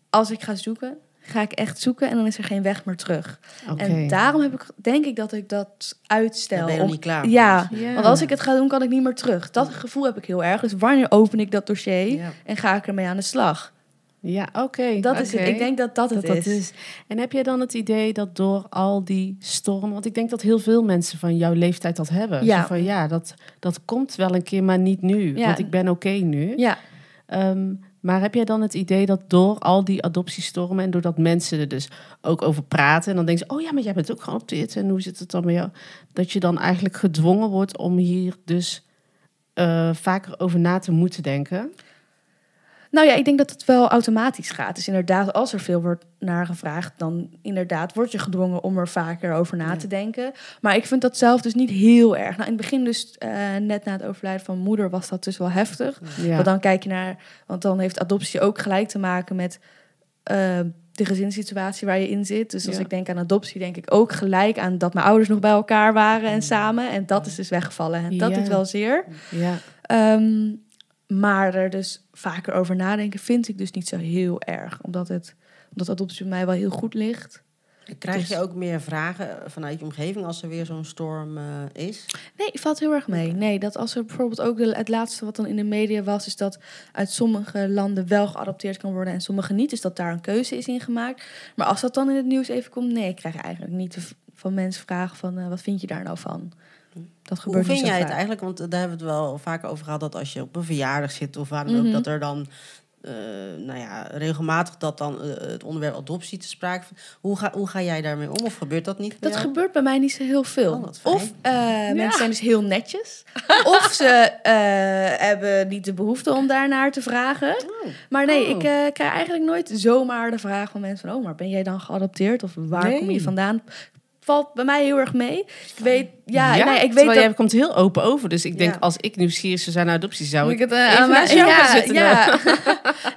als ik ga zoeken, ga ik echt zoeken en dan is er geen weg meer terug. Oké. En daarom heb ik, denk ik dat ik dat uitstel. Ben je om- niet klaar. Ja, Ja. want als ik het ga doen, kan ik niet meer terug. Dat gevoel heb ik heel erg. Dus wanneer open ik dat dossier Ja. en ga ik ermee aan de slag? Ja, oké. Dat is het. Ik denk dat dat het dat dat is. is. En heb jij dan het idee dat door al die stormen... Want ik denk dat heel veel mensen van jouw leeftijd dat hebben. Ja. Zo van, ja, dat, dat komt wel een keer, maar niet nu. Ja. Want ik ben oké nu. Ja, Ehm, maar heb jij dan het idee dat door al die adoptiestormen... en doordat mensen er dus ook over praten... en dan denken ze, oh ja, maar jij bent ook geadopteerd... en hoe zit het dan met jou? Dat je dan eigenlijk gedwongen wordt om hier dus... eh, vaker over na te moeten denken. Nou ja, ik denk dat het wel automatisch gaat. Dus inderdaad, als er veel wordt naar gevraagd, dan inderdaad word je gedwongen om er vaker over na te denken. Maar ik vind dat zelf dus niet heel erg. Nou, in het begin dus, eh, net na het overlijden van moeder, was dat dus wel heftig. Ja. Want dan kijk je naar, want dan heeft adoptie ook gelijk te maken met eh, de gezinssituatie waar je in zit. Dus als Ja. ik denk aan adoptie, denk ik ook gelijk aan dat mijn ouders nog bij elkaar waren en samen. En dat is dus weggevallen. En dat doet wel zeer. ja. Ehm, maar er dus vaker over nadenken vind ik dus niet zo heel erg. Omdat, het, omdat adoptie bij mij wel heel goed ligt. Krijg Dus- je ook meer vragen vanuit je omgeving als er weer zo'n storm eh, is? Nee, valt heel erg mee. Nee, dat als er bijvoorbeeld ook de, het laatste wat dan in de media was, is dat uit sommige landen wel geadopteerd kan worden en sommige niet. Dus dat daar een keuze is in gemaakt. Maar als dat dan in het nieuws even komt, nee, ik krijg eigenlijk niet van mensen vragen van eh, wat vind je daar nou van? Dat Hoe gebeurt vind niet zo jij het vaak. eigenlijk? Want daar hebben we het wel vaker over gehad dat als je op een verjaardag zit of waar dan ook, Mhm. dat er dan eh, nou ja, regelmatig dat dan eh, het onderwerp adoptie te sprake. Hoe ga, hoe ga jij daarmee om? Of gebeurt dat niet? bij Dat jou? gebeurt bij mij niet zo heel veel. Oh, of eh, mensen zijn dus heel netjes. [laughs] of ze eh, hebben niet de behoefte om daarnaar te vragen. Oh. Maar nee, Oh. ik eh, krijg eigenlijk nooit zomaar de vraag van mensen van... oh, maar ben jij dan geadopteerd? Of waar Nee. kom je vandaan? Valt bij mij heel erg mee. Ik weet, ja, Ja, nee, ik weet dat... jij komt heel open over. Dus ik denk, Ja. als ik nieuwsgierig zou zijn naar adoptie, zou ik, ik het eh, even naast jou ja, zitten. [laughs] ja.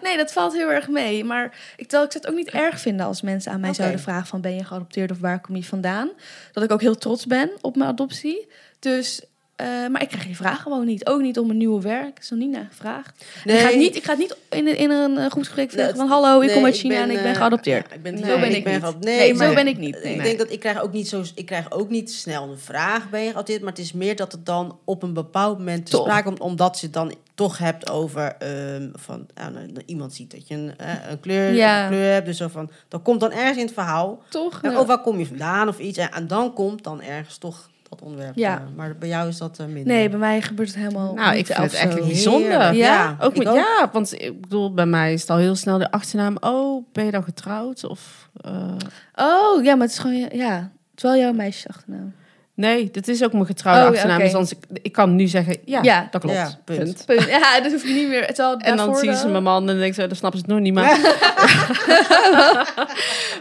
nee, dat valt heel erg mee. Maar ik, terwijl ik zou het ook niet erg vinden als mensen aan mij zouden vragen van ben je geadopteerd of waar kom je vandaan? Dat ik ook heel trots ben op mijn adoptie. Dus, eh, maar ik krijg die vraag gewoon niet. Ook niet om een nieuwe werk. is nog niet naar gevraagd. Nee. Ik, ga het niet, ik ga het niet in, in een eh, zeggen Nee, van hallo, ik nee, kom uit China en ik ben eh, geadopteerd. ja, ik ben, Nee, zo ben ik niet. Nee, Nee, maar zo ben ik niet. ik denk dat ik krijg ook niet zo, ik krijg ook niet snel een vraag ben je geadopteerd, maar het is meer dat het dan op een bepaald moment te sprake komt, omdat je het dan toch hebt over ehm, van ja, nou, iemand ziet dat je een, een kleur, Ja. een kleur hebt, dus zo van dat komt dan ergens in het verhaal. Toch? En, Ja. oh, waar kom je vandaan of iets? En, en dan komt dan ergens toch dat onderwerp. Ja. eh, maar bij jou is dat eh, minder. Nee, bij mij gebeurt het helemaal Nou, niet ik vind het eigenlijk zo. bijzonder. Ja? Ook ik met, ja, want ik bedoel, bij mij is het al heel snel de achternaam. Oh, ben je dan getrouwd? Of, eh, Oh, ja, maar het is gewoon... Ja, het is wel jouw meisjesachternaam. Nee, dit is ook mijn getrouwde Oh, achternaam. Dus anders, ik, ik kan nu zeggen, ja, Ja. dat klopt. Ja, punt. Punt. Ja, [laughs] dat hoef je niet meer. Terwijl En dan zien ze mijn man en dan denken ze, dan snappen ze het nog niet. Maar, [laughs]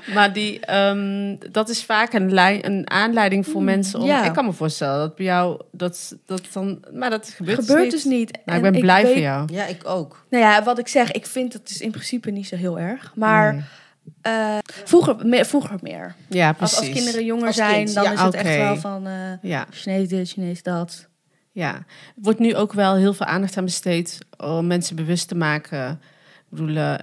[laughs] maar die, ehm, dat is vaak een, een aanleiding voor mensen om... ja. Ik kan me voorstellen dat bij jou, dat, dat dan... Maar dat gebeurt, gebeurt dus dus niet. Nou, ik En ben blij weet- voor jou. Ja, ik ook. Nou ja, wat ik zeg, ik vind het dus in principe niet zo heel erg. Maar Nee. Eh, vroeger, meer, vroeger meer. Ja, Als, precies. als kinderen jonger Als zijn, kind, dan ja, is het echt wel van eh Ja. Chinees dit, Chinees dat. Ja, er wordt nu ook wel heel veel aandacht aan besteed om mensen bewust te maken. Ik bedoel,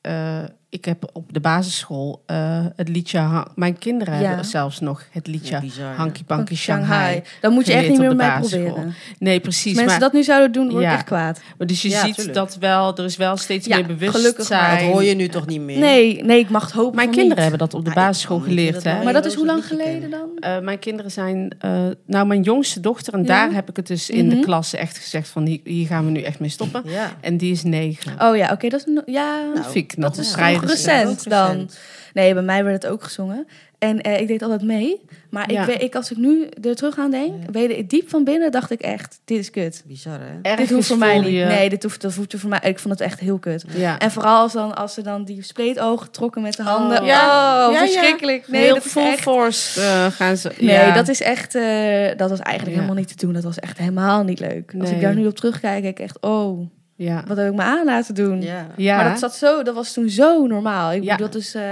eh, ik, heb op de basisschool eh, het liedje... Mijn kinderen Ja. hebben zelfs nog het liedje Ja, bizar, ja. Hanky Panky Shanghai. Dan moet je echt niet op meer basisschool. proberen. Nee, precies. Als mensen maar, dat nu zouden doen, word ik Ja. echt kwaad. maar dus je Ja, ziet tuurlijk. dat wel... Er is wel steeds Ja, meer bewustzijn. gelukkig maar. Dat hoor je nu toch niet meer? Nee, nee, ik mag het hopen Mijn kinderen niet. hebben dat op de ik basisschool geleerd, hè? Maar dat is hoe lang geleden dan? Eh, mijn kinderen zijn... eh, nou, mijn jongste dochter. En Ja. daar heb ik het dus in de Mhm. klas echt gezegd van... Hier, hier gaan we nu echt mee stoppen. En die is negen. Oh ja, oké, dat is... Ja, dat vind ik nog dat recent. dan. recent. Nee, bij mij werd het ook gezongen. En eh, ik deed altijd mee. Maar Ja. ik, weet, ik, als ik nu er terug aan denk, Ja. weet ik, diep van binnen dacht ik echt, dit is kut. Bizar, hè? Ergens dit hoeft voor mij niet. Nee, dit hoeft, dat hoeft voor mij. Ik vond het echt heel kut. Ja. En vooral als, dan, als ze dan die spleetogen trokken met de handen. Oh. Oh, Ja. Ja, ja. verschrikkelijk. Nee, Heel dat is full echt... force eh, gaan ze. Nee, ja. dat is echt... eh, dat was eigenlijk Ja. helemaal niet te doen. Dat was echt helemaal niet leuk. Als ik daar nu op terugkijk, ik echt... Oh, Ja. wat heb ik me aan laten doen? Ja. ja. Maar dat, zat zo, dat was toen zo normaal. Ik Ja. bedoel, dat is eh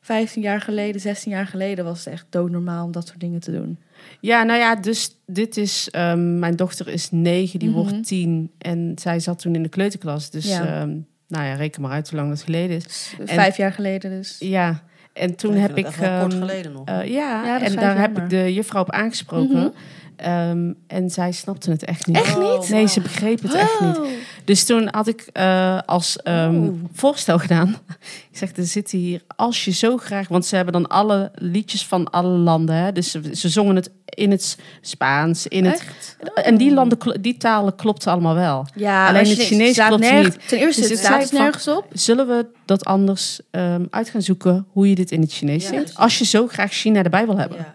15 jaar geleden, 16 jaar geleden was het echt doodnormaal om dat soort dingen te doen. ja, nou ja, dus dit is... ehm, mijn dochter is negen, die Mhm. wordt tien. En zij zat toen in de kleuterklas. Dus Ja. ehm, nou ja, reken maar uit hoe lang dat geleden is. En- Vijf jaar geleden dus. Ja, en toen Ik heb vind ik... wel kort ehm, geleden nog. eh, ja, en daar heb ik de juffrouw op aangesproken. Mhm. Ehm, en zij snapte het echt niet. Echt Oh, niet? Nee, ze begreep het echt niet. Oh. Dus toen had ik eh, als ehm, Oh. voorstel gedaan. [laughs] Ik zeg, er zitten hier, als je zo graag... Want ze hebben dan alle liedjes van alle landen. Hè? Dus ze, ze zongen het in het Spaans, in het... En die, landen, kl- die talen klopten allemaal wel. Ja, Alleen het Chinees klopt niet. Ten eerste, Dus het staat van- nergens op. Zullen we dat anders ehm, uit gaan zoeken hoe je dit in het Chinees Ja, zingt? Als je zo graag China erbij wil hebben. Ja.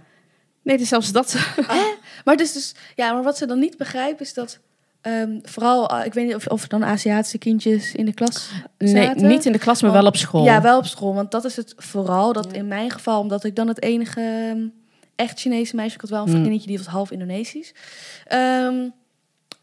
Nee, dus zelfs dat. [laughs] Maar, dus, dus, ja, maar wat ze dan niet begrijpen is dat... ehm, vooral, eh, ik weet niet of, of dan Aziatische kindjes in de klas Nee, zaten. niet in de klas, maar wel op school. Ja, wel op school. Want dat is het vooral. Dat in mijn geval, omdat ik dan het enige ehm, echt Chinese meisje... Ik had wel een Hmm. vriendinnetje die was half Indonesisch. Ehm,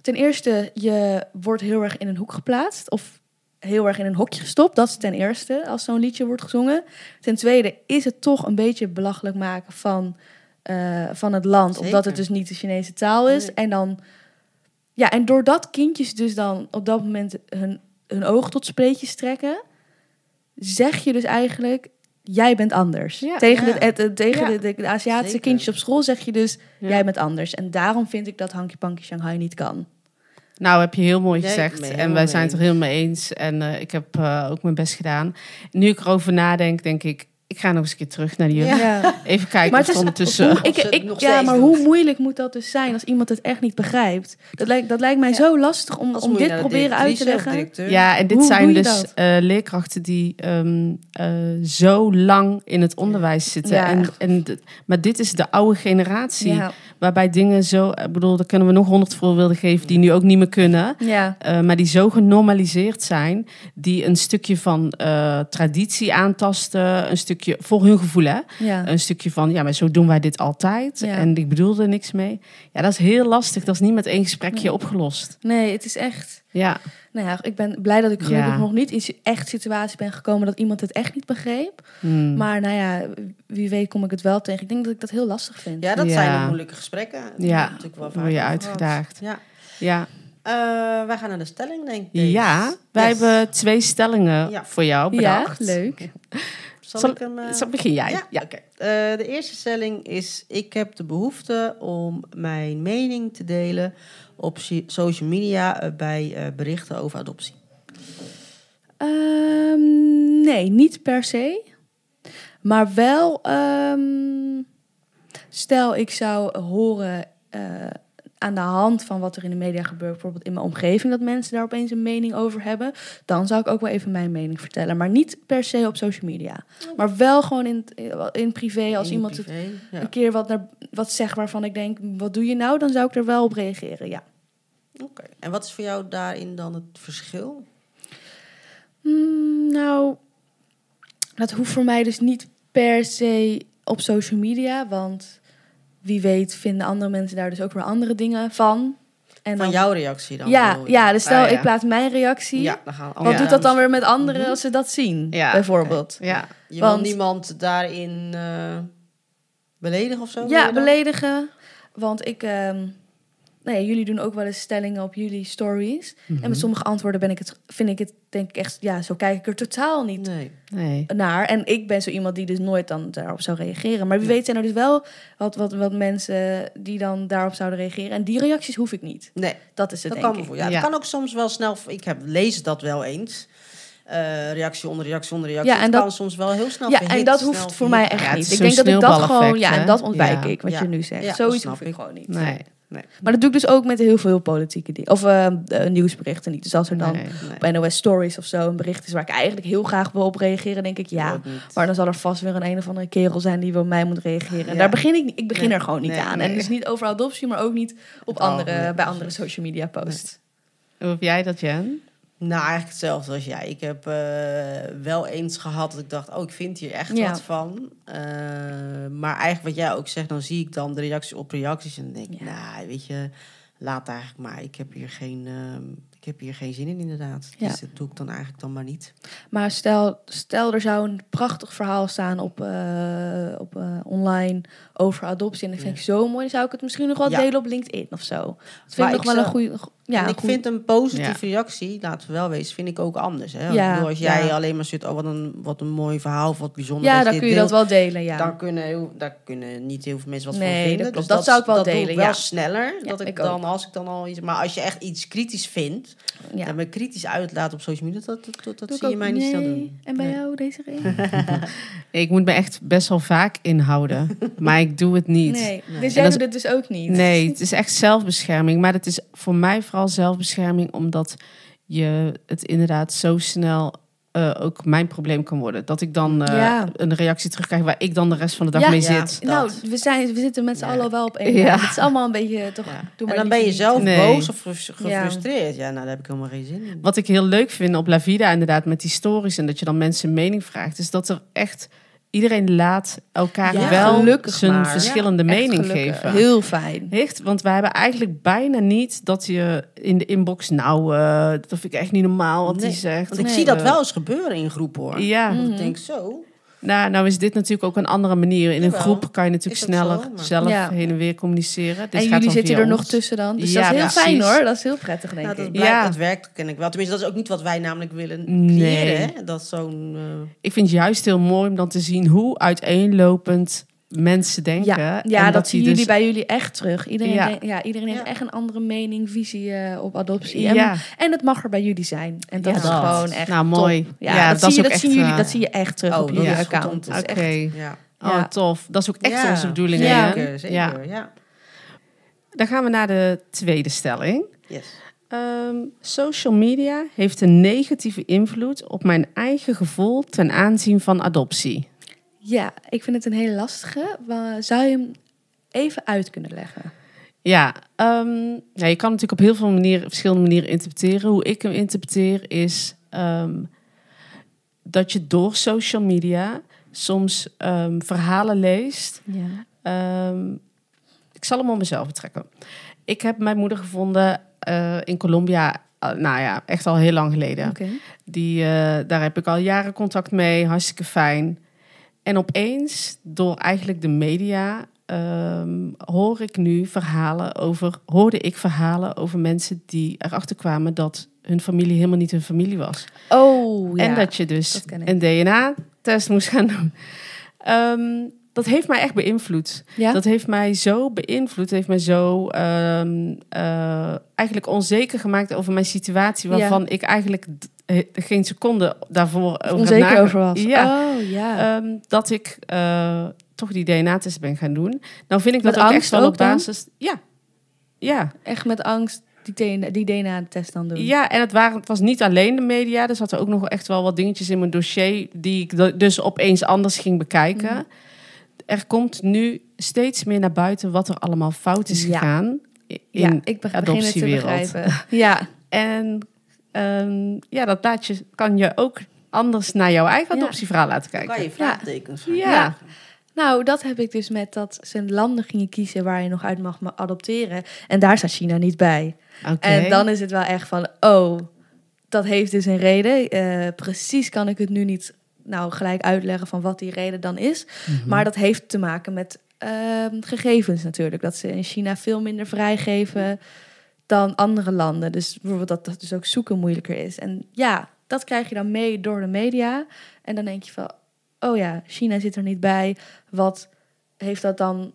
ten eerste, je wordt heel erg in een hoek geplaatst. Of heel erg in een hokje gestopt. Dat is ten eerste, als zo'n liedje wordt gezongen. Ten tweede is het toch een beetje belachelijk maken van, eh, van het land. Zeker. Omdat het dus niet de Chinese taal is. Nee. En dan... Ja, en doordat kindjes dus dan op dat moment hun, hun ogen tot spleetjes trekken... zeg je dus eigenlijk... Jij bent anders. Ja. tegen Ja. de, tegen Ja. de, Aziatische Zeker. kindjes op school zeg je dus... Ja. Jij bent anders. En daarom vind ik dat Hanky Panky Shanghai niet kan. Nou, heb je heel mooi gezegd. en wij zijn het er helemaal mee eens. En eh, ik heb eh, ook mijn best gedaan. Nu ik erover nadenk, denk ik... Ik ga nog eens een keer terug naar die juf. Ja. Even kijken Maar of het is- ondertussen... Hoe- ik, nog ja, maar doet. hoe moeilijk moet dat dus zijn als iemand het echt niet begrijpt? Dat lijkt, dat lijkt mij zo lastig om, Als om dit proberen uit te leggen. Ja, en dit Hoe zijn dus eh, leerkrachten die ehm, eh, zo lang in het onderwijs zitten. Ja, en, en, maar dit is de oude generatie, Ja. waarbij dingen zo... Ik bedoel, daar kunnen we nog honderd voorbeelden geven die nu ook niet meer kunnen. Ja. eh, maar die zo genormaliseerd zijn, die een stukje van eh, traditie aantasten. Een stukje, voor hun gevoel hè, Ja. een stukje van, ja, maar zo doen wij dit altijd. Ja. En ik bedoel er niks mee. Ja, dat is heel lastig. Dat is niet met één gesprekje opgelost. Nee, het is echt... Ja, Nou ja, ik ben blij dat ik gelukkig Ja. nog niet in echt situatie ben gekomen dat iemand het echt niet begreep. Hmm. Maar nou ja, wie weet kom ik het wel tegen. Ik denk dat ik dat heel lastig vind. Ja, dat Ja. zijn de moeilijke gesprekken. We Ja, natuurlijk wel word je uitgedaagd. Ja. ja. Eh, wij gaan naar de stelling, denk ik. ja, wij Yes. hebben twee stellingen Ja. voor jou Ja, bedacht. leuk. [laughs] Zal, Zal- ik hem... eh, Zal begin jij? Ja, Ja. oké. Eh, de eerste stelling is: ik heb de behoefte om mijn mening te delen op social media eh, bij berichten over adoptie. Ehm, nee, niet per se. Maar wel, ehm, stel ik zou horen aan de hand van wat er in de media gebeurt, bijvoorbeeld in mijn omgeving, dat mensen daar opeens een mening over hebben, dan zou ik ook wel even mijn mening vertellen. Maar niet per se op social media. Maar wel gewoon in, in privé, als In iemand het ja. een keer wat, naar, wat zegt waarvan ik denk, wat doe je nou? Dan zou ik er wel op reageren, ja. Oké. En wat is voor jou daarin dan het verschil? Hmm, nou, dat hoeft voor mij dus niet per se op social media. Want wie weet vinden andere mensen daar dus ook weer andere dingen van. En Van dan, jouw reactie dan? Ja, ja, dus stel Ah, ja. ik plaats mijn reactie. Ja, dan gaan Wat andere doet dat dan weer met anderen Mhm. als ze dat zien, Ja, bijvoorbeeld? Ja. Je want- wil niemand daarin eh, beledigen of zo? Ja, beledigen. Want ik... ehm, nee, jullie doen ook wel eens stellingen op jullie stories. En Mhm. met sommige antwoorden ben ik het, vind ik het denk ik echt... Ja, zo kijk ik er totaal niet Nee. Nee. naar. En ik ben zo iemand die dus nooit dan daarop zou reageren. Maar wie weet zijn er dus wel wat, wat, wat mensen die dan daarop zouden reageren. En die reacties hoef ik niet. Nee, Dat is het, dat denk kan, ik. voor. Ja, Ja. dat kan ook soms wel snel. Ik heb, lees dat wel eens. Eh, reactie onder reactie onder reactie. Ja, en het dat- kan soms wel heel snel Ja, verhit, en dat hoeft voor mij echt Ja, niet. Ik denk dat ik dat gewoon... Ja, en dat ontwijk Ja. ik, wat Ja. je nu zegt. Zoiets snap hoef ik ik. gewoon niet. Nee. Nee. Maar dat doe ik dus ook met heel veel politieke dingen. Of eh, nieuwsberichten niet. Dus als er dan Nee. Nee. bij NOS Stories of zo een bericht is waar ik eigenlijk heel graag wil op reageren, denk ik ja. Maar dan zal er vast weer een een of andere kerel zijn die op mij moet reageren. En daar begin ik. Ik begin er gewoon niet aan. En dus niet over adoptie, maar ook niet op andere, bij andere social media posts. Hoe heb jij dat, Jen? Nou, eigenlijk hetzelfde als jij. Ik heb eh, wel eens gehad dat ik dacht, oh, ik vind hier echt Ja. wat van. Eh, maar eigenlijk wat jij ook zegt, dan zie ik dan de reactie op reacties en dan denk ik, Ja. nou, weet je, laat eigenlijk maar. Ik heb hier geen, ehm, ik heb hier geen zin in inderdaad. Ja. Dus dat doe ik dan eigenlijk dan maar niet. Maar stel, stel er zou een prachtig verhaal staan op, eh, op online over adoptie. En dat vind ik zo mooi. Dan zou ik het misschien nog wel delen op LinkedIn of zo. Dat vind Maar ik nog ik wel een goede. Ja, en ik vind een positieve reactie, laten we wel wezen, vind ik ook anders. Hè? Ja, bedoel, als jij ja. alleen maar zit, oh wat een, wat een mooi verhaal, of wat bijzonder. ja, dat dan kun je deelt. dat wel delen. Ja. Dan kunnen, heel- daar kunnen niet heel veel mensen wat Nee, van dat vinden. klopt. Dus Dat zou ik wel dat doe delen, wel ja. sneller. Ja, dat ik, ik dan, ook. als ik dan al iets... Maar als je echt iets kritisch vindt, ja. dan ben ik kritisch uitlaat op social media, dat, dat, dat, dat zie je mij niet snel doen. En bij Nee. jou, deze [laughs] [laughs] Ik moet me echt best wel vaak inhouden. [laughs] maar ik doe het niet. Nee. Nee. Dus En jij dat doet het dus ook niet? Nee, het is echt zelfbescherming. Maar het is voor mij vooral zelfbescherming, omdat je het inderdaad zo snel eh, ook mijn probleem kan worden. Dat ik dan eh, Ja. een reactie terugkrijg waar ik dan de rest van de dag Ja. mee Ja. zit. Nou, we, zijn, we zitten met z'n Ja. allen wel op één. Het is allemaal een beetje toch... Ja. Doe En maar dan ben je zelf Nee. boos of gefrustreerd. Ja, nou, daar heb ik helemaal geen zin in. Wat ik heel leuk vind op La Vida, inderdaad, met die stories en dat je dan mensen mening vraagt, is dat er echt iedereen laat elkaar Ja, wel zijn maar. verschillende mening geven. Heel fijn. Echt, want wij hebben eigenlijk bijna niet dat je in de inbox, nou, eh, dat vind ik echt niet normaal wat Nee, hij zegt. Want ik Nee. zie dat Eh, wel eens gebeuren in groep hoor. Ja, Mm. Dat Mhm. Ik denk zo. Nou, nou is dit natuurlijk ook een andere manier. In een Jawel, groep kan je natuurlijk sneller zo, zelf Ja. heen en weer communiceren. Dit en gaat jullie dan zitten er nog tussen dan. Dus Ja, dat is heel precies. fijn hoor. Dat is heel prettig, denk Nou, dat ik. blijkt, Ja. het werkt ken ik wel. Tenminste, dat is ook niet wat wij namelijk willen Nee. creëren. Hè? Dat zo'n... eh, Ik vind het juist heel mooi om dan te zien hoe uiteenlopend mensen denken. Ja, En ja dat, zien jullie dus- bij jullie echt terug. Iedereen, Ja. ja, iedereen heeft Ja. echt een andere mening, visie eh, op adoptie. En, Ja, en het mag er bij jullie zijn. En dat Ja, is dat. gewoon echt nou top. mooi. Ja, dat, zie je, dat, echt, zien jullie, eh, dat zie je echt terug Oh, op dat jullie account. Dat Oké. Ja. Oh, Ja. tof. Dat is ook echt Ja. onze bedoeling. hè? Zeker, zeker. Ja. Ja. Dan gaan we naar de tweede stelling. Yes. Ehm, social media heeft een negatieve invloed op mijn eigen gevoel ten aanzien van adoptie. Ja, ik vind het een hele lastige. Zou je hem even uit kunnen leggen? Ja, ehm, ja, je kan natuurlijk op heel veel manieren, verschillende manieren interpreteren. Hoe ik hem interpreteer is ehm, dat je door social media soms ehm, verhalen leest. Ja. Ik zal hem op mezelf betrekken. Ik heb mijn moeder gevonden eh, in Colombia, nou ja, echt al heel lang geleden. Die, eh, daar heb ik al jaren contact mee, hartstikke fijn. En opeens, door eigenlijk de media, ehm, hoor ik nu verhalen over, hoorde ik verhalen over mensen die erachter kwamen dat hun familie helemaal niet hun familie was. Oh, ja. En dat je dus dat een DNA-test moest gaan doen. Ehm, dat heeft mij echt beïnvloed. ja? Dat heeft mij zo beïnvloed, heeft mij zo ehm, eh, eigenlijk onzeker gemaakt over mijn situatie, Ja. waarvan ik eigenlijk geen seconde daarvoor over onzeker over was. Ja, Oh, ja. ehm, dat ik eh, toch die DNA-test ben gaan doen. Nou vind ik Met dat ook echt wel op dan? basis. Ja, ja. Echt met angst die DNA die DNA-test dan doen. Ja, en het, waren, het was niet alleen de media. Er zaten ook nog echt wel wat dingetjes in mijn dossier... die ik dus opeens anders ging bekijken. Mhm. Er komt nu steeds meer naar buiten... wat er allemaal fout is Ja. gegaan in ja, ik be- begin het te begrijpen. [laughs] Ja, En ehm, ja, dat laat je, kan je ook anders naar jouw eigen Ja. adoptieverhaal laten Dan kijken. kan je vraagtekens Ja. Ja. Nou, dat heb ik dus met dat ze landen gingen kiezen waar je nog uit mag ma- adopteren. En daar staat China niet bij. Oké. En dan is het wel echt van, oh, dat heeft dus een reden. Eh, precies kan ik het nu niet nou gelijk uitleggen van wat die reden dan is. Mhm. Maar dat heeft te maken met ehm, gegevens natuurlijk. Dat ze in China veel minder vrijgeven dan andere landen. Dus bijvoorbeeld dat dat dus ook zoeken moeilijker is. En ja, dat krijg je dan mee door de media. En dan denk je van, oh ja, China zit er niet bij. Wat heeft dat dan?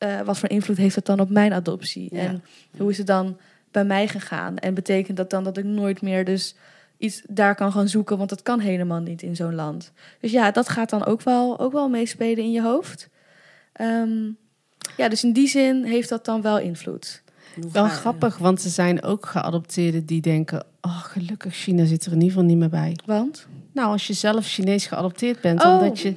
eh, wat voor invloed heeft dat dan op mijn adoptie? Ja. En hoe is het dan bij mij gegaan? En betekent dat dan dat ik nooit meer dus iets daar kan gaan zoeken? Want dat kan helemaal niet in zo'n land. Dus ja, dat gaat dan ook wel, ook wel meespelen in je hoofd. Ehm, ja, dus in die zin heeft dat dan wel invloed. Wel grappig, want er zijn ook geadopteerden die denken... oh, gelukkig, China zit er in ieder geval niet meer bij. Want? Nou, als je zelf Chinees geadopteerd bent, Oh. omdat je...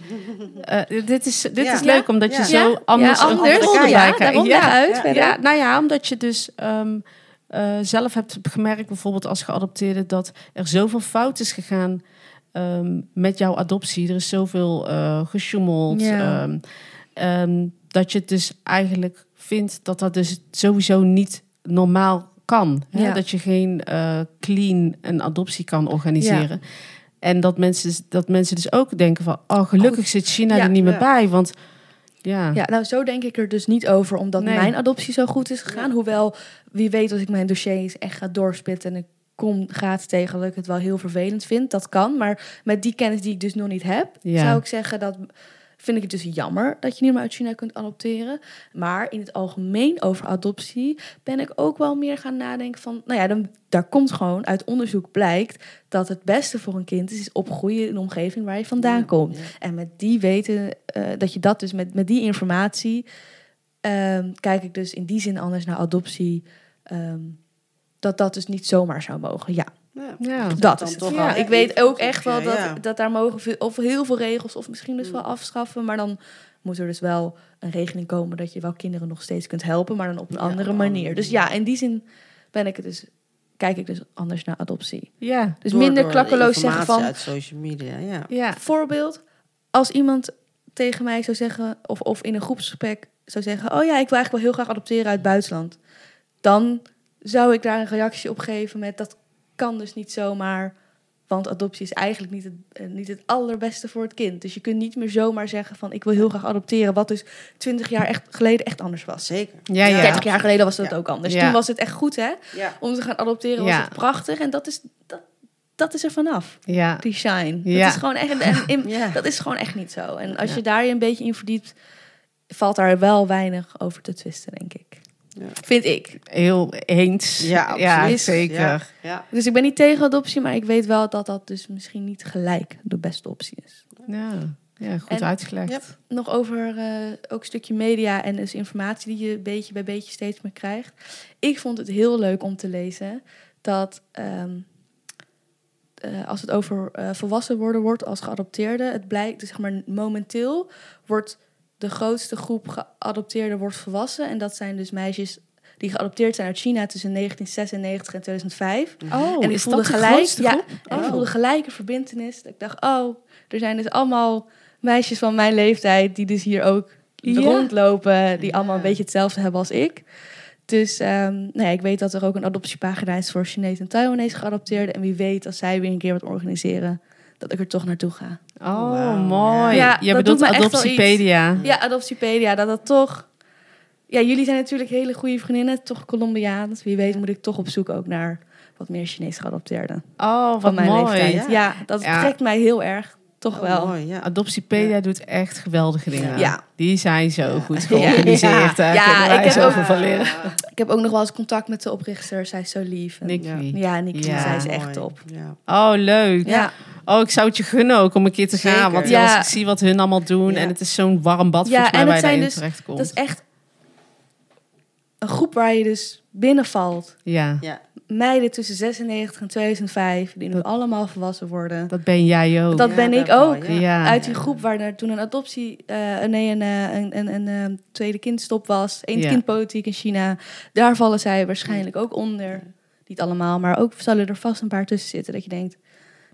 eh, dit is, dit Ja. is leuk, omdat je Ja. zo Ja, anders... ja, een anders. andere Ja, kijk- daarom ja. uit. ja, verder. Ja, nou ja, omdat je dus ehm, eh, zelf hebt gemerkt, bijvoorbeeld als geadopteerde, dat er zoveel fout is gegaan ehm, met jouw adoptie. Er is zoveel eh gesjoemeld. Ja. ehm, ehm, dat je het dus eigenlijk vindt dat dat dus sowieso niet normaal kan. Hè? Ja. Dat je geen eh, clean een adoptie kan organiseren. En dat mensen, dat mensen dus ook denken van... oh, gelukkig zit China er niet meer bij. Want ja, Ja, nou zo denk ik er dus niet over, omdat Nee. mijn adoptie zo goed is gegaan. Hoewel, wie weet als ik mijn dossiers echt ga doorspitten en ik kom gaat tegen dat ik het wel heel vervelend vind. Dat kan, maar met die kennis die ik dus nog niet heb, Ja. zou ik zeggen dat vind ik het dus jammer dat je niet meer uit China kunt adopteren. Maar in het algemeen over adoptie ben ik ook wel meer gaan nadenken van, nou ja, dan, daar komt gewoon uit onderzoek blijkt dat het beste voor een kind is, is opgroeien in een omgeving waar je vandaan Ja, komt. ja. En met die weten, eh, dat je dat dus met, met die informatie, ehm, kijk ik dus in die zin anders naar adoptie. ehm, dat dat dus niet zomaar zou mogen. Ja, Ja. ja. dat is het. toch Ja, wel ik weet ook echt wel dat, ja. dat daar mogen veel, of heel veel regels, of misschien dus Mm. wel afschaffen. Maar dan moet er dus wel een regeling komen dat je wel kinderen nog steeds kunt helpen, maar dan op een Ja, andere manier. Dus ja, in die zin ben ik het dus, kijk ik dus anders naar adoptie. ja. Dus Door- minder klakkeloos zeggen van, uit social media, ja. ja. Voorbeeld, als iemand tegen mij zou zeggen, of, of in een groepsgesprek zou zeggen: Oh ja, ik wil eigenlijk wel heel graag adopteren uit het buitenland. Dan zou ik daar een reactie op geven met: Dat kan dus niet zomaar. Want adoptie is eigenlijk niet het, eh, niet het allerbeste voor het kind. Dus je kunt niet meer zomaar zeggen van ik wil heel graag adopteren. Wat dus 20 jaar echt geleden echt anders was. Zeker. Ja, ja. 30 jaar geleden was dat Ja. ook anders. Ja. Toen was het echt goed hè. Ja. Om te gaan adopteren was het prachtig. En dat is, dat, dat is er vanaf. Ja. Die shine. Ja. Dat is gewoon echt, en in- [laughs] Ja. dat is gewoon echt niet zo. En als Ja. je daar je een beetje in verdiept, valt daar wel weinig over te twisten, denk ik. Ja. Vind ik. Heel eens. Ja, ja zeker. Ja, ja. Dus ik ben niet tegen adoptie, maar ik weet wel dat dat dus misschien niet gelijk de beste optie is. Ja, ja goed En- uitgelegd. Ja. Nog over eh, ook een stukje media en dus informatie die je beetje bij beetje steeds meer krijgt. Ik vond het heel leuk om te lezen dat ehm, eh, als het over eh, volwassen worden wordt als geadopteerde, het blijkt, dus zeg maar momenteel wordt de grootste groep geadopteerden wordt volwassen. En dat zijn dus meisjes die geadopteerd zijn uit China tussen 1996 en 2005. Oh, en ik is voelde gelijk, ja, groep? en ik Oh. voelde gelijk een verbintenis. Dat Ik dacht, oh, er zijn dus allemaal meisjes van mijn leeftijd die dus hier ook Ja. rondlopen, die Ja. allemaal een beetje hetzelfde hebben als ik. Dus nou ja, ik weet dat er ook een adoptiepagina is voor Chinees en Taiwanese geadopteerden. En wie weet, als zij weer een keer wat organiseren, dat ik er toch naartoe ga. Oh, mooi. ja. Je dat bedoelt Adoptiepedia. Ja, Adoptiepedia, dat dat toch... Ja, jullie zijn natuurlijk hele goede vriendinnen, toch Colombiaans. Wie weet moet ik toch op zoek ook naar wat meer Chinees geadopteerden. Oh, wat Van mijn mooi. leeftijd. Ja. Ja, dat Ja. trekt mij heel erg. Toch Oh, wel. mooi, ja. Adoptiepedia doet echt geweldige dingen. Ja. Die zijn zo Ja. goed [laughs] Ja. georganiseerd. Ja, wij ik heb ook- van leren. Ik heb ook nog wel eens contact met de oprichter. Zij is zo lief. En- Nicky. Ja, Nicky, Ja. zij is echt Mooi. top. Ja. Oh, leuk. Ja, Oh, ik zou het je gunnen ook om een keer te gaan. Want Ja. als ik zie wat hun allemaal doen... Ja. en het is zo'n warm bad Ja, volgens mij en waar je zijn daarin dus- terecht komt. dat is echt een groep waar je dus binnenvalt. Ja, Ja. Meiden tussen 96 en 2005, die nu Dat- allemaal volwassen worden. dat ben jij ook. Dat Ja, ben ik ook. ja. Ja. Uit die groep waar er toen een adoptie, eh, nee, een, eh, een, een, een, eh, tweede kindstop was, één Ja. kindpolitiek in China. Daar vallen zij waarschijnlijk ook onder. Niet allemaal, maar ook zullen er vast een paar tussen zitten. Dat je denkt,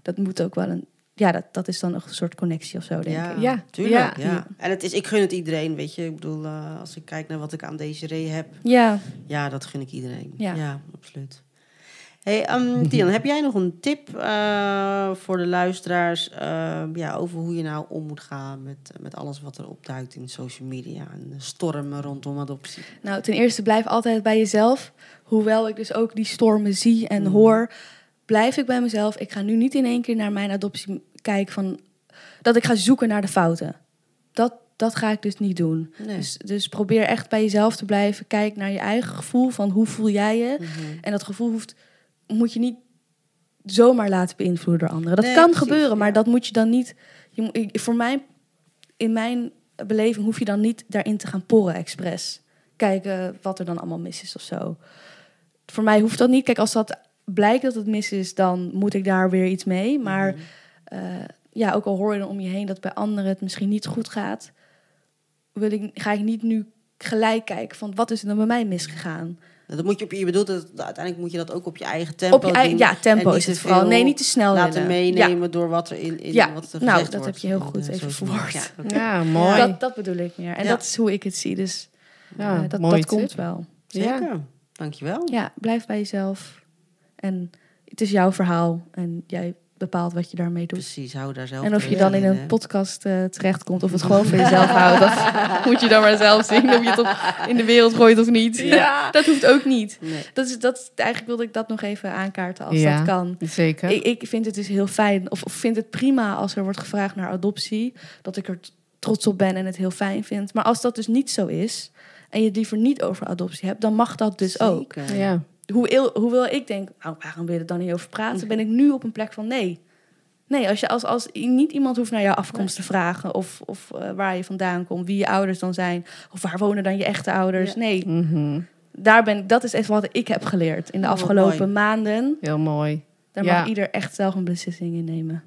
dat moet ook wel een. Ja, dat, dat is dan een soort connectie of zo, denk Ja, ik. Ja, tuurlijk. ja. Ja. En het is, ik gun het iedereen, weet je. Ik bedoel, eh, als ik kijk naar wat ik aan deze ree heb, Ja, ja, dat gun ik iedereen. Ja. Ja, absoluut. Hey, [laughs] um, Tian, heb jij nog een tip eh, voor de luisteraars eh, ja, over hoe je nou om moet gaan met, met alles wat er opduikt in social media en de stormen rondom adoptie? nou ten eerste blijf altijd bij jezelf. Hoewel ik dus ook die stormen zie en Mhm. hoor, blijf ik bij mezelf. Ik ga nu niet in één keer naar mijn adoptie kijken van dat ik ga zoeken naar de fouten. Dat, dat ga ik dus niet doen. Nee. Dus, dus probeer echt bij jezelf te blijven. Kijk naar je eigen gevoel van hoe voel jij je. Mhm. En dat gevoel hoeft, moet je niet zomaar laten beïnvloeden door anderen. Dat Nee, kan precies, gebeuren, maar dat moet je dan niet. Je, voor mij, in mijn beleving, hoef je dan niet daarin te gaan porren expres. Kijken wat er dan allemaal mis is of zo. Voor mij hoeft dat niet. Kijk, als dat blijkt dat het mis is, dan moet ik daar weer iets mee. Maar Mhm. eh, ja, ook al hoor je dan om je heen dat bij anderen het misschien niet goed gaat, wil ik, ga ik niet nu gelijk kijken van wat is er dan bij mij misgegaan. Dat moet je op je bedoelt dat uiteindelijk moet je dat ook op je eigen tempo Op je eigen, doen. ja, tempo is het vooral. Nee, niet te snel laten willen. meenemen door wat er in, in Ja, wat er nou, gezegd dat wordt heb je heel goed even verwoord. Ja, oké. Ja, Ja, mooi. dat, dat bedoel ik meer. En Ja. dat is hoe ik het zie. Dus Ja, eh, dat, dat komt wel. Zeker. Dankjewel. Ja, blijf bij jezelf. En het is jouw verhaal. En jij bepaalt wat je daarmee doet. Precies, hou daar zelf En of je dan in in, een hè. podcast eh, terechtkomt of het gewoon voor jezelf houdt, dat [laughs] moet je dan maar zelf zien. Of je het op, in de wereld gooit of niet. Ja. [laughs] Dat hoeft ook niet. Nee. Dat is, dat, eigenlijk wilde ik dat nog even aankaarten als Ja. dat kan. Zeker. Ik, ik vind het dus heel fijn, of, of vind het prima als er wordt gevraagd naar adoptie, dat ik er trots op ben en het heel fijn vind. Maar als dat dus niet zo is en je het liever niet over adoptie hebt, dan mag dat dus ook. Ja. Hoe hoewel ik denk, nou, waarom wil je er dan niet over praten, ben ik nu op een plek van nee. Nee, als, je, als, als niet iemand hoeft naar jouw afkomst te vragen of, of eh, waar je vandaan komt, wie je ouders dan zijn, of waar wonen dan je echte ouders. Ja. Nee, Mhm. daar ben, dat is echt wat ik heb geleerd in de Oh, afgelopen mooi. maanden. Heel mooi. Daar Ja. mag ieder echt zelf een beslissing in nemen.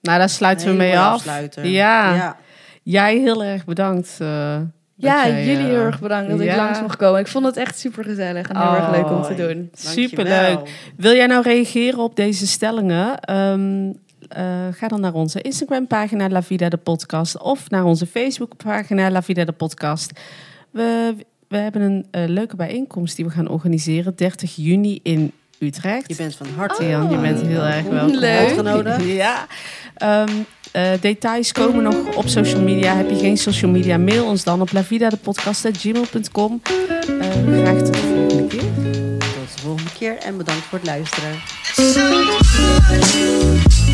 Nou, daar sluiten we mee af. Ja. ja. Jij heel erg bedankt. eh, Ja, jij, jullie eh, heel erg bedankt dat ik langs mocht komen. Ik vond het echt super gezellig en heel Oh, erg leuk om te Mooi. doen. Superleuk. Wil jij nou reageren op deze stellingen? Ehm, eh, ga dan naar onze Instagram-pagina La Vida de Podcast of naar onze Facebook-pagina La Vida de Podcast. We, we hebben een eh, leuke bijeenkomst die we gaan organiseren 30 juni in Utrecht. Je bent van harte Jan, je bent heel erg welkom. Leuk. uitgenodigd. Ja. Ehm, eh, details komen nog op social media. Heb je geen social media, mail ons dan op lavidadepodcast.gmail.com. Uh, graag tot de volgende keer. Tot de volgende keer en bedankt voor het luisteren. so good.